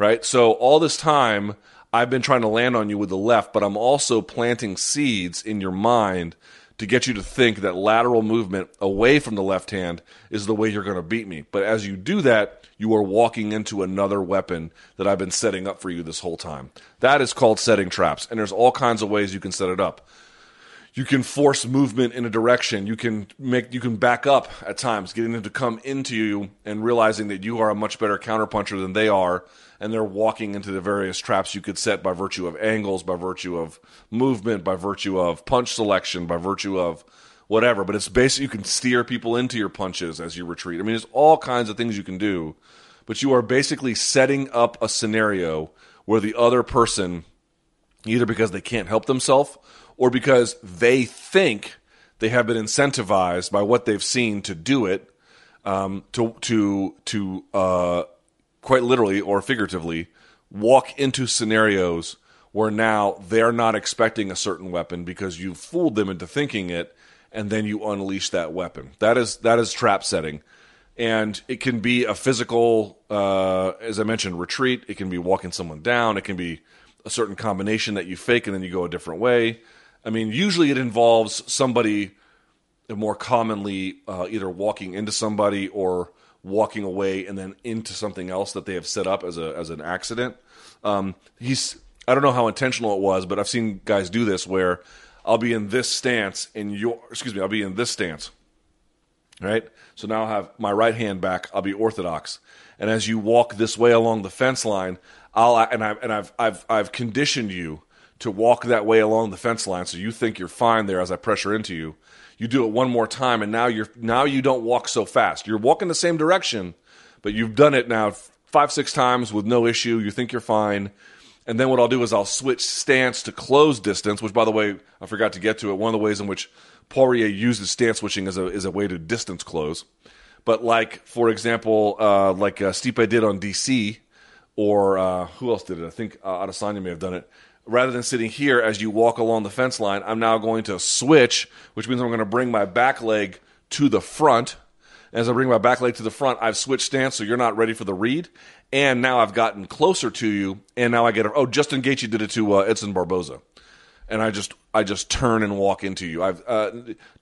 right? So all this time, I've been trying to land on you with the left, but I'm also planting seeds in your mind to get you to think that lateral movement away from the left hand is the way you're going to beat me. But as you do that, you are walking into another weapon that I've been setting up for you this whole time. That is called setting traps. And there's all kinds of ways you can set it up you can force movement in a direction. You can make you can back up at times, getting them to come into you and realizing that you are a much better counterpuncher than they are, and they're walking into the various traps you could set by virtue of angles, by virtue of movement, by virtue of punch selection, by virtue of whatever. But it's basically you can steer people into your punches as you retreat. I mean, there's all kinds of things you can do, but you are basically setting up a scenario where the other person, either because they can't help themselves or because they think they have been incentivized by what they've seen to do it, um, to to to uh, quite literally or figuratively walk into scenarios where now they're not expecting a certain weapon because you fooled them into thinking it, and then you unleash that weapon. That is that is trap setting. And it can be a physical, uh, as I mentioned, retreat. It can be walking someone down. It can be a certain combination that you fake and then you go a different way. I mean, usually it involves somebody more commonly uh, either walking into somebody or walking away and then into something else that they have set up as a as an accident. Um, he's I don't know how intentional it was, but I've seen guys do this where I'll be in this stance and your excuse me, I'll be in this stance. Right? So now I have my right hand back, I'll be orthodox. And as you walk this way along the fence line, I'll and I and I've I've I've conditioned you to walk that way along the fence line, so you think you're fine there as I pressure into you. You do it one more time, and now you're now you don't walk so fast. You're walking the same direction, but you've done it now five six times with no issue. You think you're fine. And then what I'll do is I'll switch stance to close distance, which, by the way, I forgot to get to it. One of the ways in which Poirier uses stance switching as a, is a way to distance close. But like, for example, uh, like uh, Stipe did on DC, or uh, who else did it? I think uh, Adesanya may have done it. Rather than sitting here as you walk along the fence line, I'm now going to switch, which means I'm going to bring my back leg to the front. As I bring my back leg to the front, I've switched stance, so you're not ready for the read. And now I've gotten closer to you, and now I get a, oh, Justin Gaethje did it to uh, Edson Barboza and I just I just turn and walk into you. I've uh,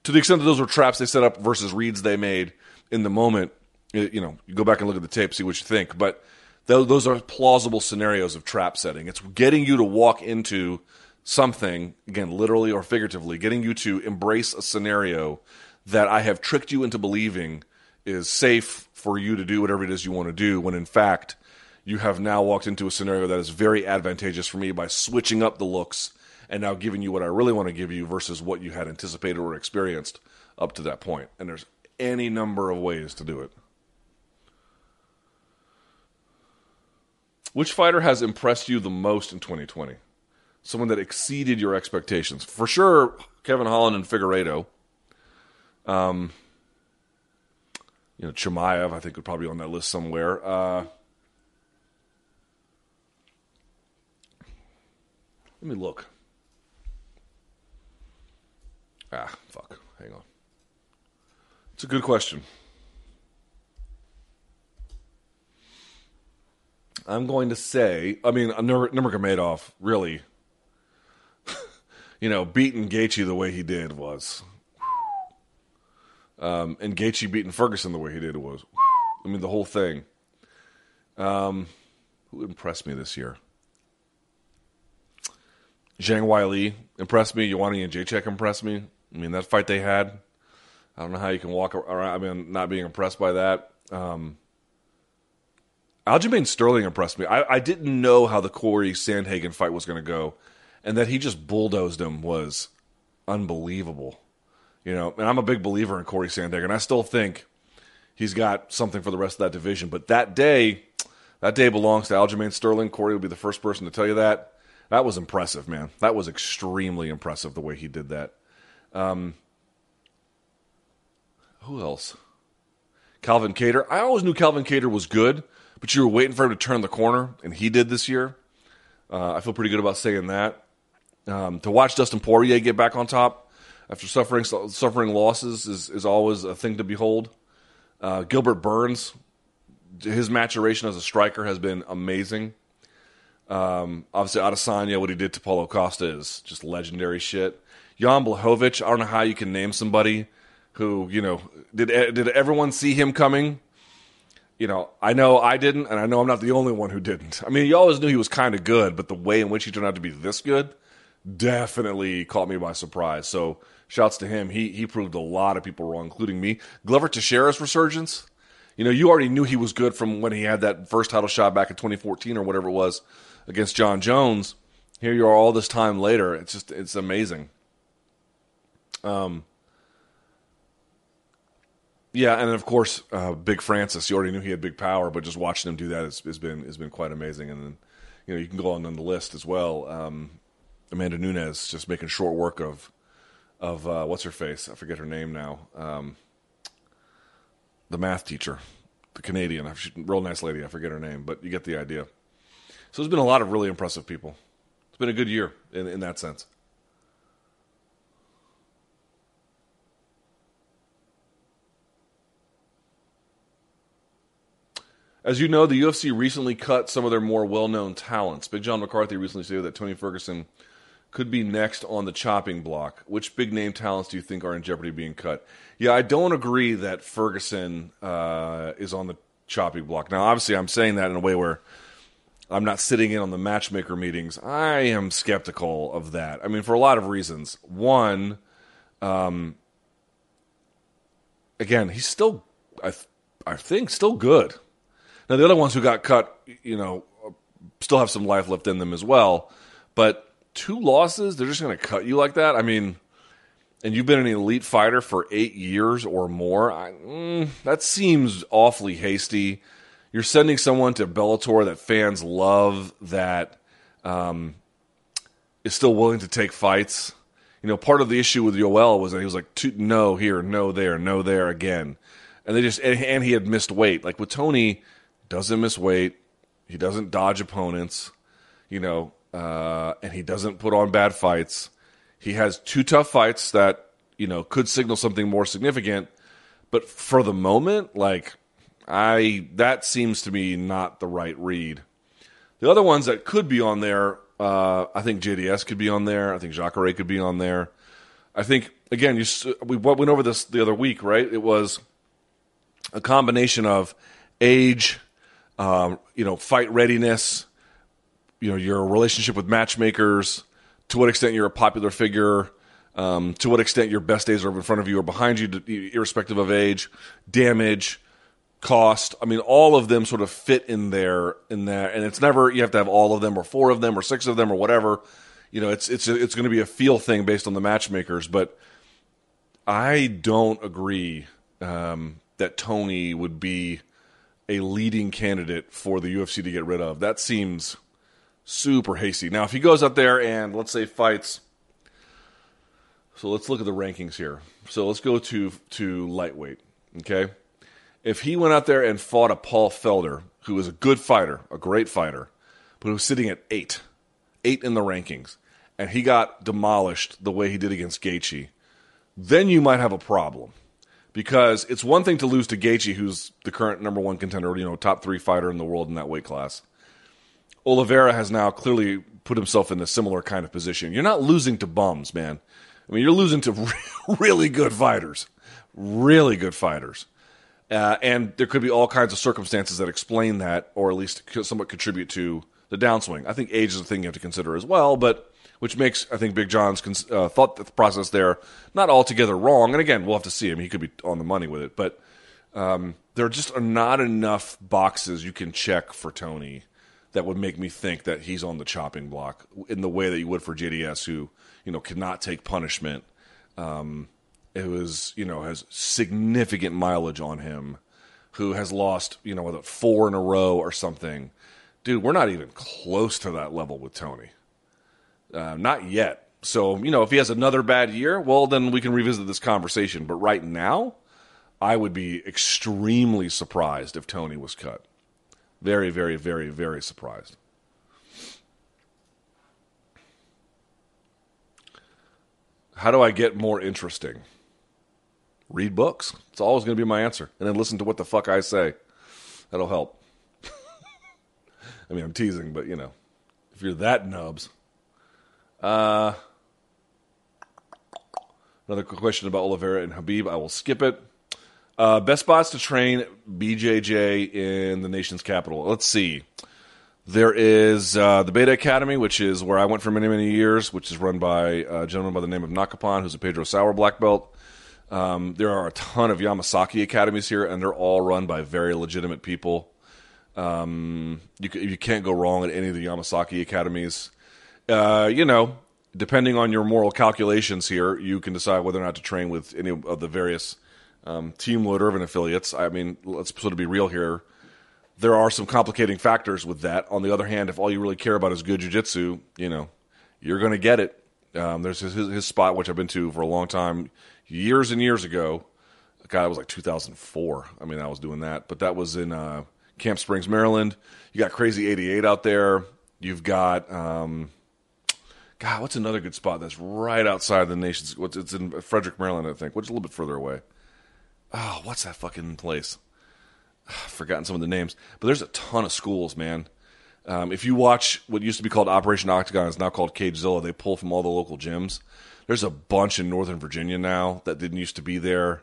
to the extent that those were traps they set up versus reads they made in the moment. You know, you go back and look at the tape, see what you think. But those are plausible scenarios of trap setting. It's getting you to walk into something again, literally or figuratively, getting you to embrace a scenario that I have tricked you into believing is safe for you to do whatever it is you want to do. When in fact, you have now walked into a scenario that is very advantageous for me by switching up the looks and now giving you what I really want to give you versus what you had anticipated or experienced up to that point. And there's any number of ways to do it. Which fighter has impressed you the most in 2020? Someone that exceeded your expectations. For sure, Kevin Holland and Figueiredo. Um, you know, Chimaev, I think, would probably be on that list somewhere. Uh, let me look. Ah, fuck. Hang on. It's a good question. I'm going to say, I mean, Nurmagomedov really, you know, beating Gaethje the way he did was, um, and Gaethje beating Ferguson the way he did was, I mean, the whole thing. Um, who impressed me this year? Zhang Weili impressed me. Joanna Jędrzejczyk impressed me. I mean, that fight they had, I don't know how you can walk around. I mean, not being impressed by that. Um, Aljamain Sterling impressed me. I, I, didn't know how the Corey Sandhagen fight was going to go, and that he just bulldozed him was unbelievable. You know, and I'm a big believer in Corey Sandhagen. I still think he's got something for the rest of that division. But that day, that day belongs to Aljamain Sterling. Corey would be the first person to tell you that. That was impressive, man. That was extremely impressive the way he did that. Um, who else? Calvin Kattar. I always knew Calvin Kattar was good, but you were waiting for him to turn the corner, and he did this year. Uh, I feel pretty good about saying that. Um, to watch Dustin Poirier get back on top after suffering suffering losses is, is always a thing to behold. Uh, Gilbert Burns, his maturation as a striker has been amazing. Um, obviously, Adesanya, what he did to Paulo Costa is just legendary shit. Jan Blachowicz, I don't know how you can name somebody who, you know, did did everyone see him coming? You know, I know I didn't, and I know I'm not the only one who didn't. I mean, you always knew he was kind of good, but the way in which he turned out to be this good definitely caught me by surprise. So, shouts to him. He he proved a lot of people wrong, including me. Glover Teixeira's resurgence. You know, you already knew he was good from when he had that first title shot back in 2014 or whatever it was against Jon Jones. Here you are all this time later. It's just it's amazing. Um, yeah, and of course, uh, Big Francis. You already knew he had big power, but just watching him do that has, has been has been quite amazing. And then, you know, you can go on the list as well. Um, Amanda Nunes just making short work of of uh, what's her face? I forget her name now. Um, the math teacher, the Canadian, real nice lady. I forget her name, but you get the idea. So there's been a lot of really impressive people. It's been a good year in, in that sense. As you know, the UFC recently cut some of their more well known talents. Big John McCarthy recently said that Tony Ferguson could be next on the chopping block. Which big name talents do you think are in jeopardy being cut? Yeah, I don't agree that Ferguson uh, is on the chopping block. Now, obviously, I'm saying that in a way where I'm not sitting in on the matchmaker meetings. I am skeptical of that. I mean, for a lot of reasons. One, um, again, he's still, I, th- I think, still good. Now, the other ones who got cut, you know, still have some life left in them as well. But two losses, they're just going to cut you like that. I mean, and you've been an elite fighter for eight years or more. I, mm, that seems awfully hasty. You're sending someone to Bellator that fans love that um, is still willing to take fights. You know, part of the issue with Yoel was that he was like, no here, no there, no there again. And they just, and, and he had missed weight. Like with Tony, doesn't miss weight. He doesn't dodge opponents, you know, uh, and he doesn't put on bad fights. He has two tough fights that, you know, could signal something more significant. But for the moment, like, I, that seems to me not the right read. The other ones that could be on there uh, I think JDS could be on there. I think Jacare could be on there. I think again, you we went over this the other week, right? It was a combination of age, um, you know, fight readiness, you know, your relationship with matchmakers, to what extent you're a popular figure, um, to what extent your best days are in front of you or behind you, irrespective of age, damage, cost. I mean, all of them sort of fit in there in there, and it's never you have to have all of them or four of them or six of them or whatever. You know, it's it's it's going to be a feel thing based on the matchmakers, but I don't agree um, that Tony would be a leading candidate for the UFC to get rid of. That seems super hasty. Now, if he goes out there and let's say fights. So let's look at the rankings here. So let's go to to lightweight. Okay, if he went out there and fought a Paul Felder, who was a good fighter, a great fighter, but who was sitting at eight, eight in the rankings, and he got demolished the way he did against Gaethje, then you might have a problem. Because it's one thing to lose to Gaethje, who's the current number one contender, you know, top three fighter in the world in that weight class. Oliveira has now clearly put himself in a similar kind of position. You're not losing to bums, man. I mean, you're losing to really good fighters, really good fighters. Uh, and there could be all kinds of circumstances that explain that, or at least somewhat contribute to the downswing. I think age is a thing you have to consider as well, but which makes I think Big John's uh, thought process there not altogether wrong. And again, we'll have to see him; he could be on the money with it, but um, there just are not enough boxes you can check for Tony that would make me think that he's on the chopping block in the way that you would for JDS, who you know cannot take punishment. Um, it was you know has significant mileage on him, who has lost you know four in a row or something. Dude, we're not even close to that level with Tony. Uh, not yet. So you know, if he has another bad year, well, then we can revisit this conversation. But right now, I would be extremely surprised if Tony was cut. Very, very, very, very surprised. How do I get more interesting? read books. It's always going to be my answer. And then listen to what the fuck I say. That'll help. I mean, I'm teasing, but you know, if you're that nubs. Uh, another question about Oliveira and Khabib. I will skip it. Uh, best spots to train BJJ in the nation's capital. Let's see. There is uh, the Beta Academy, which is where I went for many, many years, which is run by a gentleman by the name of Nakapan, who's a Pedro Sauer black belt. Um, there are a ton of Yamasaki academies here, and they're all run by very legitimate people. Um, you, you can't go wrong at any of the Yamasaki academies. Uh, you know, depending on your moral calculations here, you can decide whether or not to train with any of the various um, Team Lloyd Irvin affiliates. I mean, let's sort of be real here. There are some complicating factors with that. On the other hand, if all you really care about is good jiu-jitsu, you know, you're going to get it. Um, there's his, his, spot, which I've been to for a long time years and years ago. God, it was like 2004. I mean, I was doing that, but that was in uh, Camp Springs, Maryland. You got Crazy 88 out there. You've got, um, God, what's another good spot that's right outside the nation's? What's it's in Frederick, Maryland, I think, which is a little bit further away. Oh, what's that fucking place? I've forgotten some of the names, but there's a ton of schools, man. Um, if you watch what used to be called Operation Octagon, it's now called Cagezilla. They pull from all the local gyms. There's a bunch in Northern Virginia now that didn't used to be there.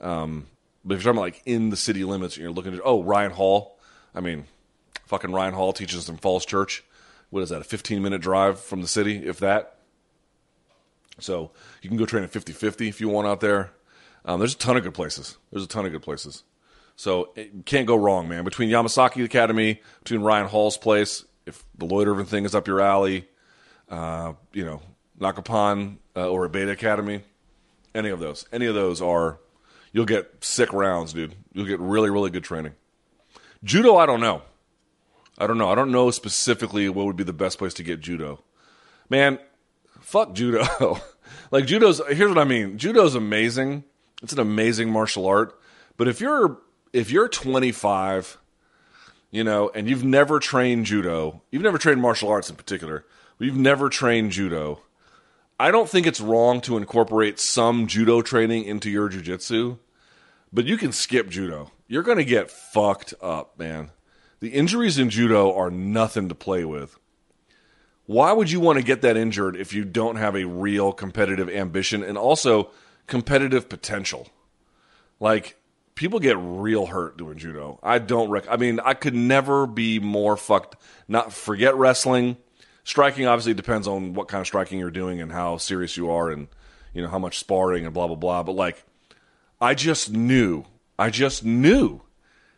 Um, but if you're talking about like in the city limits, and you're looking at oh Ryan Hall. I mean, fucking Ryan Hall teaches in Falls Church. What is that? A 15 minute drive from the city, if that. So you can go train at 50-50 if you want out there. Um, there's a ton of good places. There's a ton of good places. So it can't go wrong, man. Between Yamasaki Academy, between Ryan Hall's place, if the Lloyd Irvin thing is up your alley, uh, you know, Nakapan uh, or a Beta Academy. Any of those. Any of those are, you'll get sick rounds, dude. You'll get really, really good training. Judo, I don't know. I don't know. I don't know specifically what would be the best place to get judo. Man, fuck judo. like judo's here's what I mean. Judo's amazing. It's an amazing martial art. But if you're if you're 25, you know, and you've never trained judo, you've never trained martial arts in particular, you've never trained judo, I don't think it's wrong to incorporate some judo training into your jujitsu, but you can skip judo. You're going to get fucked up, man. The injuries in judo are nothing to play with. Why would you want to get that injured if you don't have a real competitive ambition and also competitive potential? Like, people get real hurt doing judo. I don't rec- I mean, I could never be more fucked. Not forget wrestling. Striking obviously depends on what kind of striking you're doing and how serious you are and you know how much sparring and blah blah blah. But like, I just knew, I just knew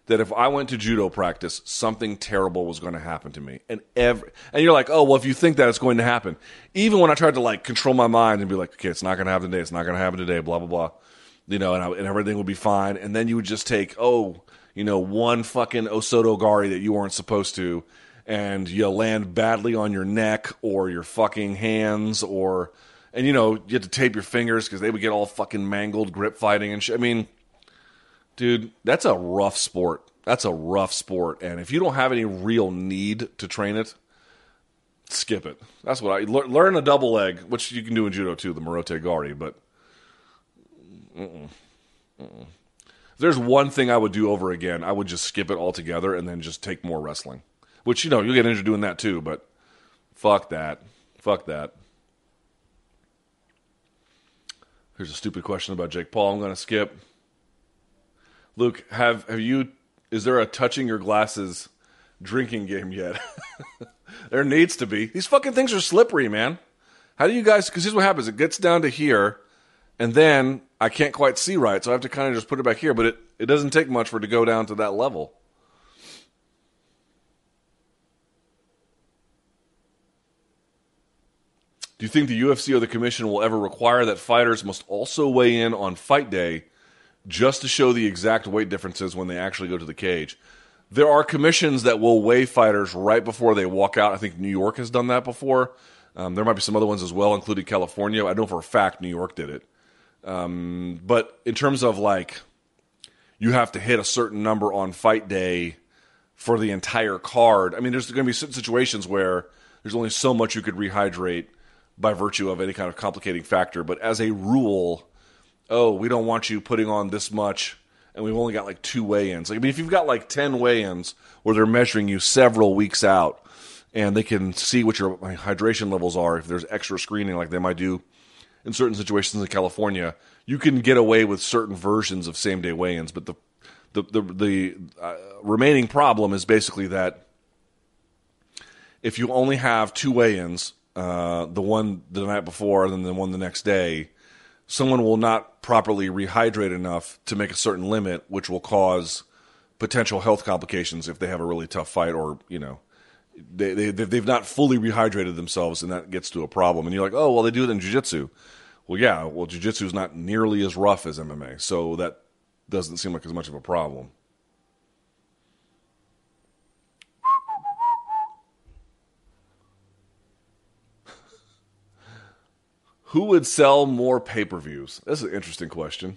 that if I went to judo practice, something terrible was going to happen to me. And every and you're like, oh well, if you think that it's going to happen, even when I tried to like control my mind and be like, okay, it's not going to happen today, it's not going to happen today, blah blah blah, you know, and, I, and everything would be fine. And then you would just take, oh, you know, one fucking Osoto Gari that you weren't supposed to, and you land badly on your neck or your fucking hands or. And you know you had to tape your fingers because they would get all fucking mangled grip fighting and shit. I mean, dude, that's a rough sport. That's a rough sport, and if you don't have any real need to train it, skip it. That's what I learn a double leg, which you can do in judo too, the Morote Gari. But mm-mm, mm-mm. there's one thing I would do over again, I would just skip it altogether and then just take more wrestling. Which you know you'll get injured doing that too, but fuck that, fuck that. Here's a stupid question about Jake Paul. I'm going to skip. Luke, have have you? Is there a touching your glasses drinking game yet? there needs to be. These fucking things are slippery, man. How do you guys? Because here's what happens: it gets down to here, and then I can't quite see right, so I have to kind of just put it back here. But it it doesn't take much for it to go down to that level. Do you think the UFC or the commission will ever require that fighters must also weigh in on fight day just to show the exact weight differences when they actually go to the cage? There are commissions that will weigh fighters right before they walk out. I think New York has done that before. Um, there might be some other ones as well, including California. I know for a fact New York did it. Um, but in terms of like, you have to hit a certain number on fight day for the entire card. I mean, there's going to be certain situations where there's only so much you could rehydrate by virtue of any kind of complicating factor. But as a rule, oh, we don't want you putting on this much, and we've only got like two weigh-ins. Like, I mean, if you've got like ten weigh-ins where they're measuring you several weeks out, and they can see what your hydration levels are, if there's extra screening like they might do in certain situations in California, you can get away with certain versions of same-day weigh-ins. But the the the, the uh, remaining problem is basically that if you only have two weigh-ins uh, the one the night before and then the one the next day, someone will not properly rehydrate enough to make a certain limit, which will cause potential health complications if they have a really tough fight or you know they, they they've not fully rehydrated themselves and that gets to a problem. And you're like, oh well, they do it in jujitsu. Well, yeah, well, jujitsu is not nearly as rough as MMA, so that doesn't seem like as much of a problem. Who would sell more pay per views? That's an interesting question.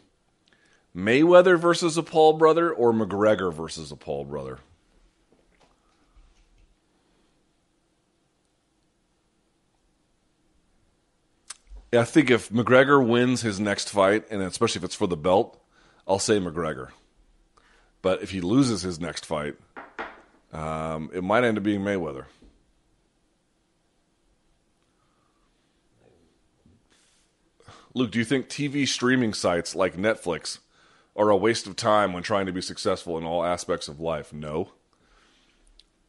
Mayweather versus a Paul brother or McGregor versus a Paul brother? I think if McGregor wins his next fight, and especially if it's for the belt, I'll say McGregor. But if he loses his next fight, um, it might end up being Mayweather. Luke, do you think TV streaming sites like Netflix are a waste of time when trying to be successful in all aspects of life? No.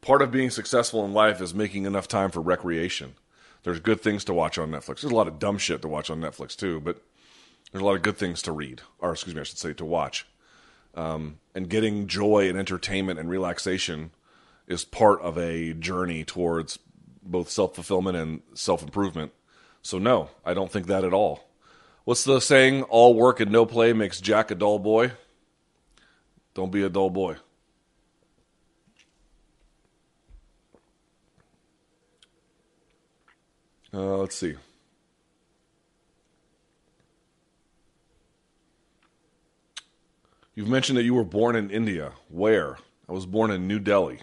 Part of being successful in life is making enough time for recreation. There's good things to watch on Netflix. There's a lot of dumb shit to watch on Netflix too, but there's a lot of good things to read, or excuse me, I should say to watch. Um, and getting joy and entertainment and relaxation is part of a journey towards both self fulfillment and self improvement. So no, I don't think that at all. What's the saying? All work and no play makes Jack a dull boy. Don't be a dull boy. Uh, let's see. You've mentioned that you were born in India. Where? I was born in New Delhi.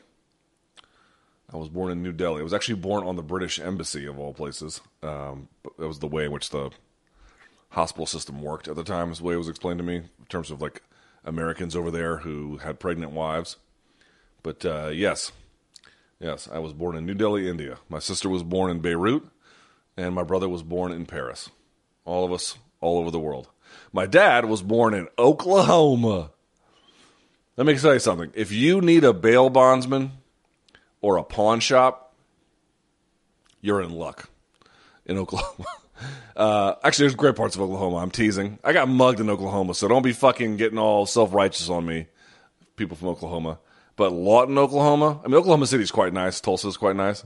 I was born in New Delhi. I was actually born on the British Embassy, of all places. Um, that was the way in which the hospital system worked at the time, way it was explained to me, in terms of like Americans over there who had pregnant wives. But uh, yes, yes, I was born in New Delhi, India. My sister was born in Beirut, and my brother was born in Paris. All of us, all over the world. My dad was born in Oklahoma. Let me tell you something. If you need a bail bondsman or a pawn shop, you're in luck in Oklahoma. Uh, actually, there's great parts of Oklahoma. I'm teasing. I got mugged in Oklahoma, so don't be fucking getting all self righteous on me, people from Oklahoma. But Lawton, Oklahoma, I mean, Oklahoma City's quite nice. Tulsa's quite nice.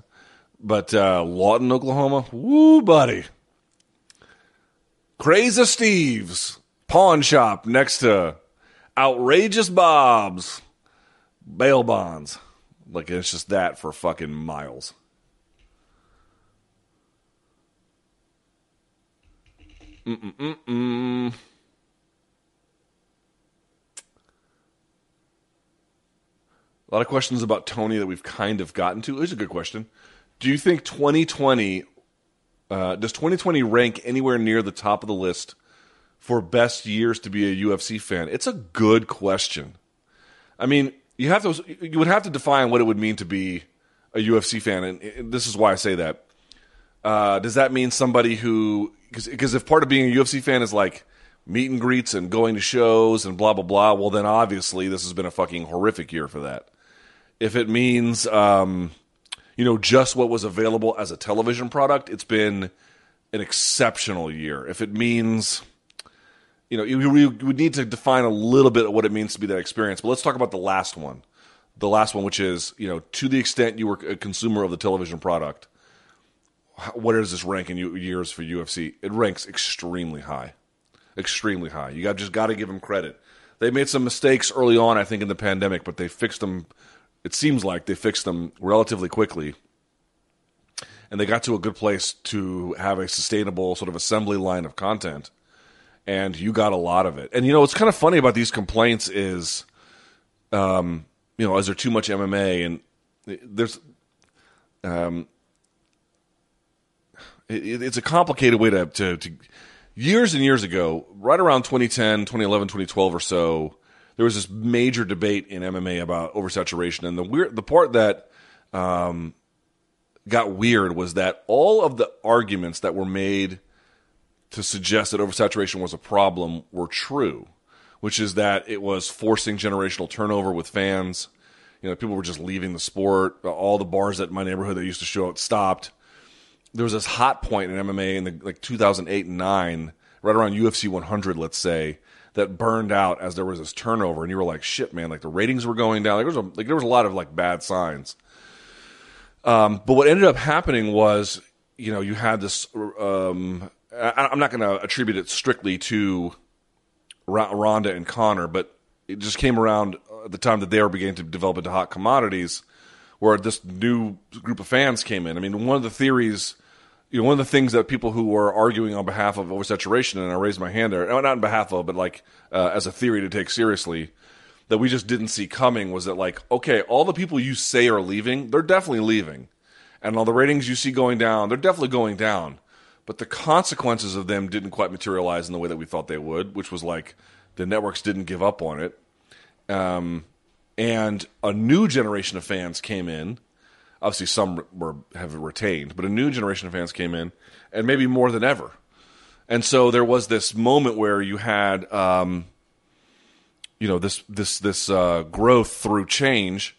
But uh, Lawton, Oklahoma, woo, buddy. Crazy Steve's pawn shop next to Outrageous Bob's bail bonds. Like it's just that for fucking miles. Mm-mm-mm-mm. A lot of questions about Tony that we've kind of gotten to. Here's a good question. Do you think 2020 uh, does 2020 rank anywhere near the top of the list for best years to be a UFC fan? It's a good question. I mean, you have to you would have to define what it would mean to be a UFC fan, and this is why I say that. Uh, does that mean somebody who because if part of being a UFC fan is like meet and greets and going to shows and blah blah blah, well then obviously this has been a fucking horrific year for that. If it means um, you know just what was available as a television product, it's been an exceptional year. If it means you know, we, would need to define a little bit of what it means to be that experience. But let's talk about the last one. The last one, which is, you know, to the extent you were a consumer of the television product, where does this rank in years for UFC? It ranks extremely high, extremely high. You got just got to give them credit. They made some mistakes early on, I think, in the pandemic, but they fixed them. It seems like they fixed them relatively quickly, and they got to a good place to have a sustainable sort of assembly line of content. And you got a lot of it. And you know what's kind of funny about these complaints is, um, you know, is there too much MMA? And there's, um, it, it's a complicated way to, to, to years and years ago, right around 2010, 2011, 2012 or so, there was this major debate in MMA about oversaturation, and the weird the part that um, got weird was that all of the arguments that were made to suggest that oversaturation was a problem were true, which is that it was forcing generational turnover with fans. You know, people were just leaving the sport. All the bars at my neighborhood that used to show it stopped there was this hot point in MMA in the like 2008 and 9, right around UFC 100, let's say, that burned out as there was this turnover, and you were like, "Shit, man!" Like the ratings were going down. Like, there was a, like there was a lot of like bad signs. Um, but what ended up happening was, you know, you had this. Um, I, am not going to attribute it strictly to Ronda and Conor, but it just came around at the time that they were beginning to develop into hot commodities where this new group of fans came in. I mean, one of the theories, you know, one of the things that people who were arguing on behalf of oversaturation, and I raised my hand there, not on behalf of, but like uh, as a theory to take seriously, that we just didn't see coming was that like, okay, all the people you say are leaving, they're definitely leaving, and all the ratings you see going down, they're definitely going down, but the consequences of them didn't quite materialize in the way that we thought they would, which was like the networks didn't give up on it. Um, and a new generation of fans came in. Obviously, some were have retained, but a new generation of fans came in, and maybe more than ever. And so there was this moment where you had, um, you know, this this this uh, growth through change,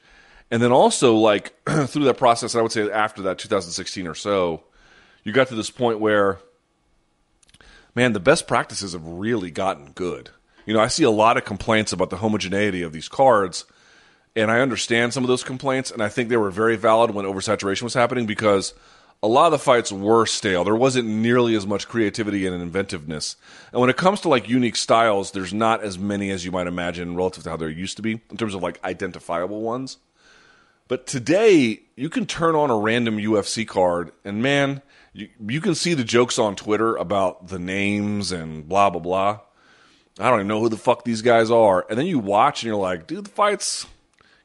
and then also like through that process. I would say after that 2016 or so, you got to this point where, man, the best practices have really gotten good. You know, I see a lot of complaints about the homogeneity of these cards And I understand some of those complaints, and I think they were very valid when oversaturation was happening because a lot of the fights were stale. There wasn't nearly as much creativity and inventiveness. And when it comes to like unique styles, there's not as many as you might imagine relative to how there used to be in terms of like identifiable ones. But today, you can turn on a random UFC card, and man, you, you can see the jokes on Twitter about the names and blah, blah, blah. I don't even know who the fuck these guys are. And then you watch and you're like, dude, the fights,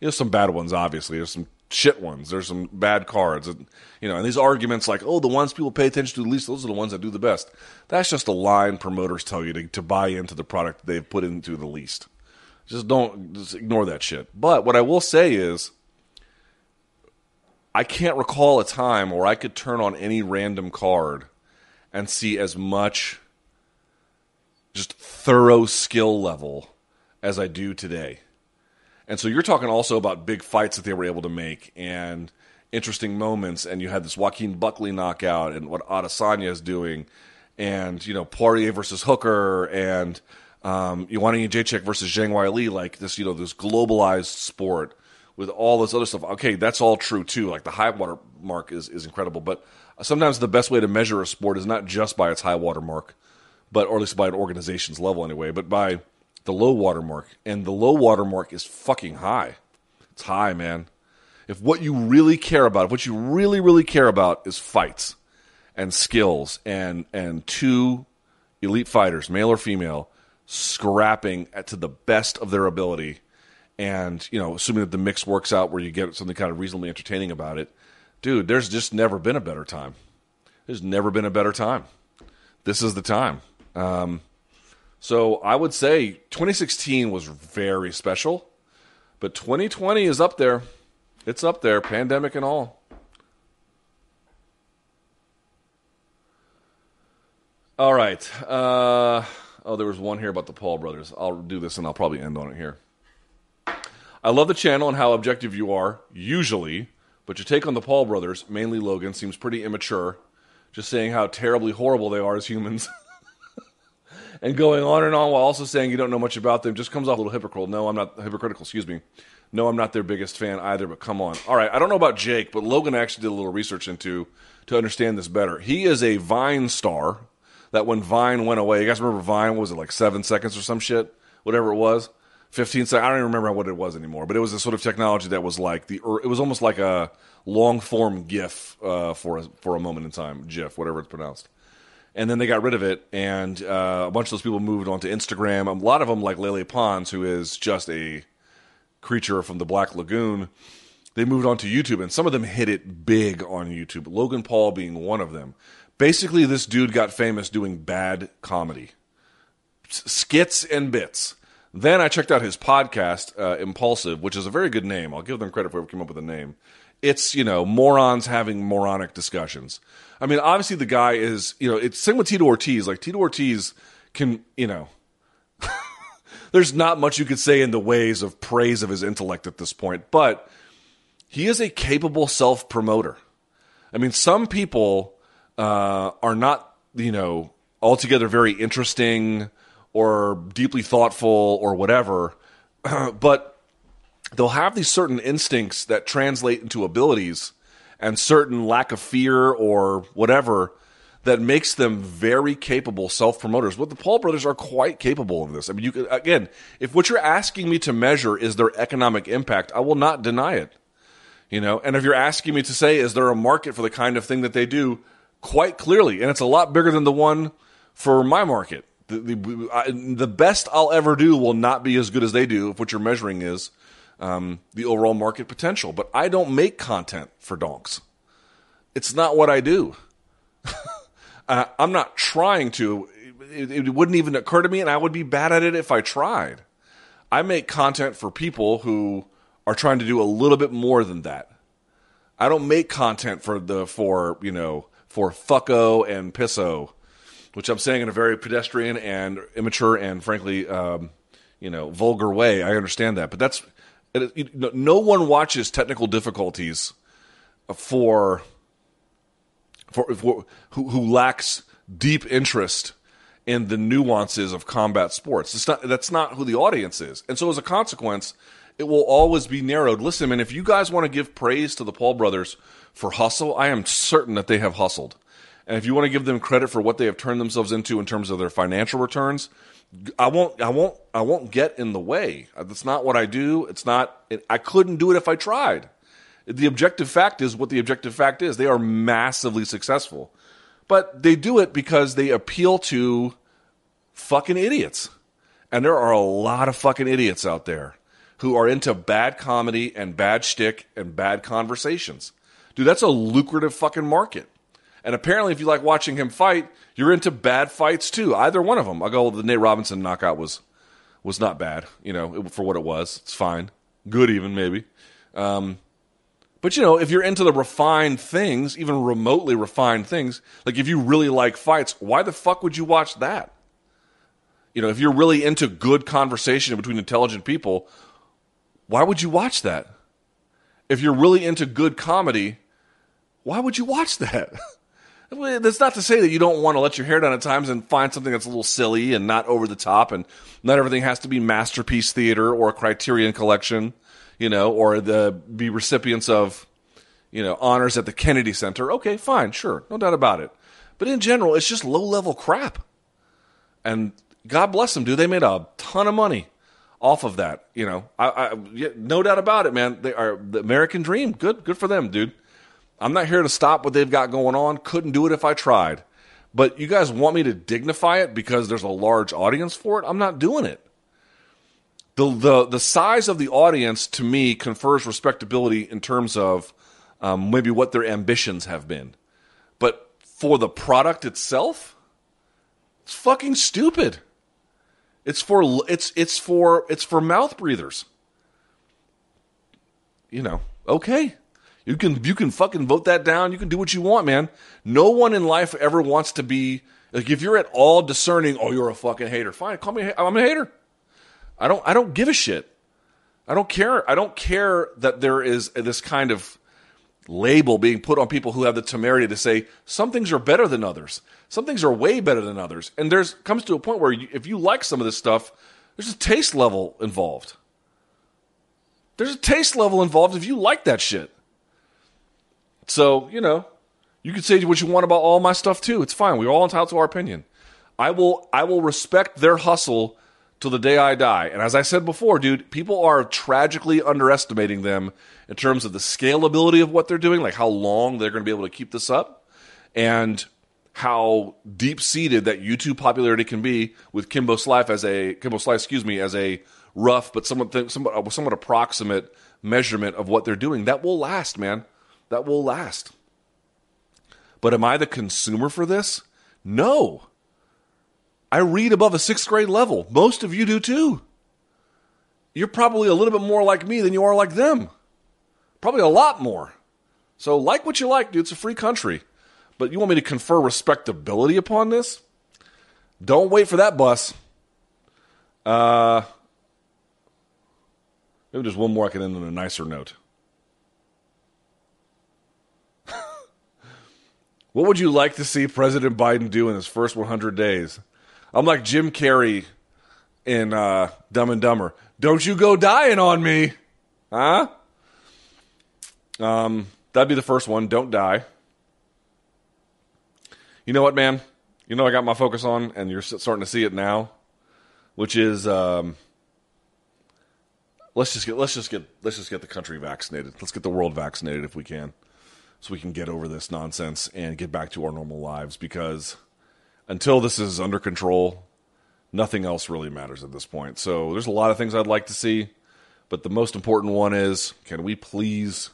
know, some bad ones, obviously. There's some shit ones. There's some bad cards. and You know, and these arguments like, oh, the ones people pay attention to the least, those are the ones that do the best. That's just a line promoters tell you to, to buy into the product they've put into the least. Just don't, just ignore that shit. But what I will say is, I can't recall a time where I could turn on any random card and see as much just thorough skill level as I do today. And so you're talking also about big fights that they were able to make and interesting moments. And you had this Joaquin Buckley knockout and what Adesanya is doing, and you know Poirier versus Hooker and um, Joanna Jacek versus Zhang Weili, like this, you know, this globalized sport with all this other stuff. Okay, that's all true too. Like the high water mark is is incredible, but sometimes the best way to measure a sport is not just by its high water mark, but or at least by an organization's level anyway, but by the low water mark. And the low water mark is fucking high. It's high, man. If what you really care about, if what you really, really care about is fights and skills and and two elite fighters, male or female, scrapping at, to the best of their ability and you know, assuming that the mix works out where you get something kind of reasonably entertaining about it, dude, there's just never been a better time. There's never been a better time. This is the time. Um, so I would say 2016 was very special, but 2020 is up there. It's up there, pandemic and all. All right. Uh, oh, there was one here about the Paul brothers. I'll do this and I'll probably end on it here. I love the channel and how objective you are, usually, but your take on the Paul brothers, mainly Logan, seems pretty immature. Just saying how terribly horrible they are as humans. and going on and on while also saying you don't know much about them just comes off a little hypocritical. No, I'm not hypocritical, excuse me. No, I'm not their biggest fan either, but come on. All right, I don't know about Jake, but Logan actually did a little research into to understand this better. He is a Vine star that when Vine went away, you guys remember Vine was it like 7 seconds or some shit, whatever it was? 15 seconds. I don't even remember what it was anymore, but it was a sort of technology that was like the it was almost like a long form GIF uh, for a, for a moment in time, GIF, whatever it's pronounced and then they got rid of it, and uh, a bunch of those people moved on to Instagram. A lot of them, like Lele Pons, who is just a creature from the Black Lagoon, they moved on to YouTube, and some of them hit it big on YouTube. Logan Paul being one of them. Basically, this dude got famous doing bad comedy, skits and bits. Then I checked out his podcast, uh, Impulsive, which is a very good name. I'll give them credit for whoever came up with the name. It's you know morons having moronic discussions. I mean, obviously the guy is, you know, it's same with Tito Ortiz. Like Tito Ortiz can, you know, there's not much you could say in the ways of praise of his intellect at this point, but he is a capable self promoter. I mean, some people uh, are not, you know, altogether very interesting or deeply thoughtful or whatever, but they'll have these certain instincts that translate into abilities and certain lack of fear or whatever that makes them very capable self promoters. But the Paul brothers are quite capable of this. I mean, you could, again, if what you're asking me to measure is their economic impact, I will not deny it. You know, and if you're asking me to say, is there a market for the kind of thing that they do? Quite clearly, and it's a lot bigger than the one for my market. The, the, I, the best I'll ever do will not be as good as they do if what you're measuring is um, the overall market potential. But I don't make content for donks. It's not what I do. uh, I'm not trying to. It, it wouldn't even occur to me, and I would be bad at it if I tried. I make content for people who are trying to do a little bit more than that. I don't make content for the for you know for fucko and pisso, which I'm saying in a very pedestrian and immature and frankly um, you know vulgar way. I understand that, but that's no one watches technical difficulties for for, for who, who lacks deep interest in the nuances of combat sports. It's not that's not who the audience is, and so as a consequence, It will always be narrowed. Listen, man, if you guys want to give praise to the Paul brothers for hustle, I am certain that they have hustled. And if you want to give them credit for what they have turned themselves into in terms of their financial returns, I won't I won't I won't get in the way. That's not what I do. It's not I couldn't do it if I tried. The objective fact is what the objective fact is. They are massively successful. But they do it because they appeal to fucking idiots. And there are a lot of fucking idiots out there who are into bad comedy and bad shtick and bad conversations. Dude, that's a lucrative fucking market. And apparently, if you like watching him fight, you're into bad fights too. Either one of them. I'll go. The Nate Robinson knockout was was not bad. You know, for what it was, it's fine, good even maybe. Um, but you know, if you're into the refined things, even remotely refined things, like if you really like fights, why the fuck would you watch that? You know, if you're really into good conversation between intelligent people, why would you watch that? If you're really into good comedy, why would you watch that? That's not to say that you don't want to let your hair down at times and find something that's a little silly and not over the top, and not everything has to be masterpiece theater or a Criterion collection you know, or the be recipients of, you know, honors at the Kennedy Center. Okay, fine, sure, no doubt about it. But in general, it's just low level crap. And God bless them, dude. They made a ton of money off of that. You know, I, I no doubt about it, man. They are the American dream. Good, good for them, dude. I'm not here to stop what they've got going on. Couldn't do it if I tried. But you guys want me to dignify it because there's a large audience for it? I'm not doing it the the the size of the audience to me confers respectability in terms of um, maybe what their ambitions have been, but for the product itself, it's fucking stupid. It's for it's it's for it's for mouth breathers. You know, okay. You can you can fucking vote that down. You can do what you want, man. No one in life ever wants to be like if you're at all discerning. Oh, you're a fucking hater. Fine, call me. I'm a hater. I don't I don't give a shit. I don't care. I don't care that there is this kind of label being put on people who have the temerity to say some things are better than others. Some things are way better than others. And there's comes to a point where you, if you like some of this stuff, there's a taste level involved. There's a taste level involved if you like that shit. So, you know, you can say what you want about all my stuff too. It's fine. We're all entitled to our opinion. I will I will respect their hustle till the day I die. And as I said before, dude, people are tragically underestimating them in terms of the scalability of what they're doing, like how long they're going to be able to keep this up, and how deep seated that YouTube popularity can be with Kimbo Slice as a Kimbo Slice, excuse me, as a rough but somewhat somewhat, somewhat approximate measurement of what they're doing. That will last, man. That will last. But am I the consumer for this? No. I read above a sixth grade level. Most of you do too. You're probably a little bit more like me than you are like them. Probably a lot more. So, like what you like, dude. It's a free country. But you want me to confer respectability upon this? Don't wait for that bus. Uh, maybe there's one more I can end on a nicer note. What would you like to see President Biden do in his first 100 days? I'm like Jim Carrey in uh, Dumb and Dumber. Don't you go dying on me, huh? Um, that'd be the first one. Don't die. You know what, man? You know I got my focus on, and you're starting to see it now, which is um, let's just get let's just get let's just get the country vaccinated. Let's get the world vaccinated if we can, so we can get over this nonsense and get back to our normal lives because until this is under control, nothing else really matters at this point. So there's a lot of things I'd like to see, but the most important one is can we please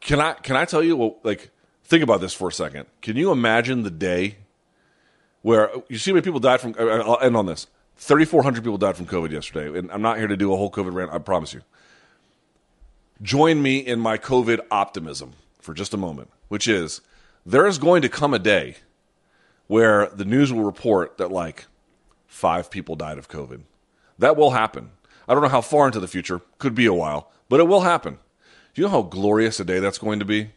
can I can I tell you well, like think about this for a second. Can you imagine the day where you see how many people died from uh, I'll end on this. 3400 people died from COVID yesterday and I'm not here to do a whole COVID rant, I promise you. Join me in my COVID optimism for just a moment, which is there is going to come a day where the news will report that like five people died of COVID. That will happen. I don't know how far into the future, could be a while, but it will happen. Do you know how glorious a day that's going to be?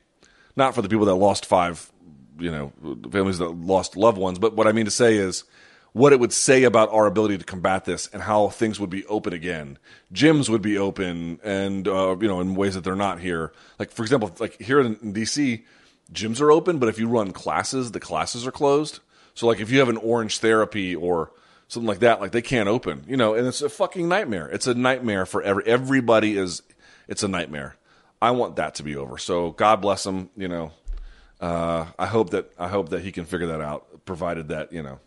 Not for the people that lost five, you know, families that lost loved ones, but what I mean to say is what it would say about our ability to combat this and how things would be open again. Gyms would be open, and uh, you know, in ways that they're not here. Like for example, like here in, DC, gyms are open, but if you run classes, the classes are closed. So like if you have an Orangetheory or something like that, like they can't open, you know, and it's a fucking nightmare. It's a nightmare for every everybody. Is it's a nightmare. I want that to be over. So God bless him. You know, uh, I hope that I hope that he can figure that out, provided that you know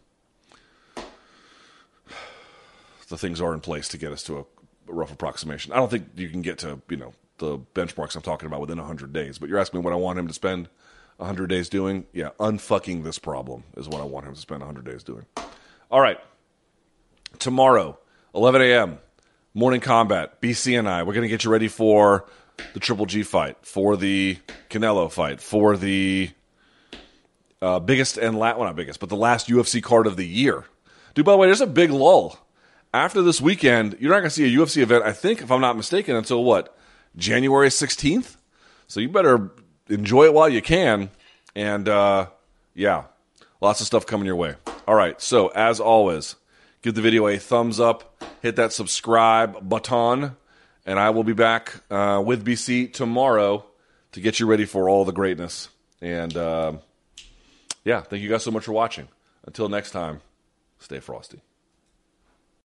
the things are in place to get us to a, rough approximation. I don't think you can get to you know the benchmarks I'm talking about within 100 days. But you're asking me what I want him to spend 100 days doing? Yeah, unfucking this problem is what I want him to spend 100 days doing. All right. Tomorrow, 11 a.m., Morning Kombat, BC and I, we're going to get you ready for the Triple G fight, for the Canelo fight, for the uh, biggest and last, well, not biggest, but the last UFC card of the year. Dude, by the way, there's a big lull. After this weekend, you're not going to see a UFC event, I think, if I'm not mistaken, until what? January 16th? So you better enjoy it while you can. And uh, yeah, lots of stuff coming your way. All right, so as always, give the video a thumbs up, hit that subscribe button, and I will be back uh, with BC tomorrow to get you ready for all the greatness. And uh, yeah, thank you guys so much for watching. Until next time, stay frosty.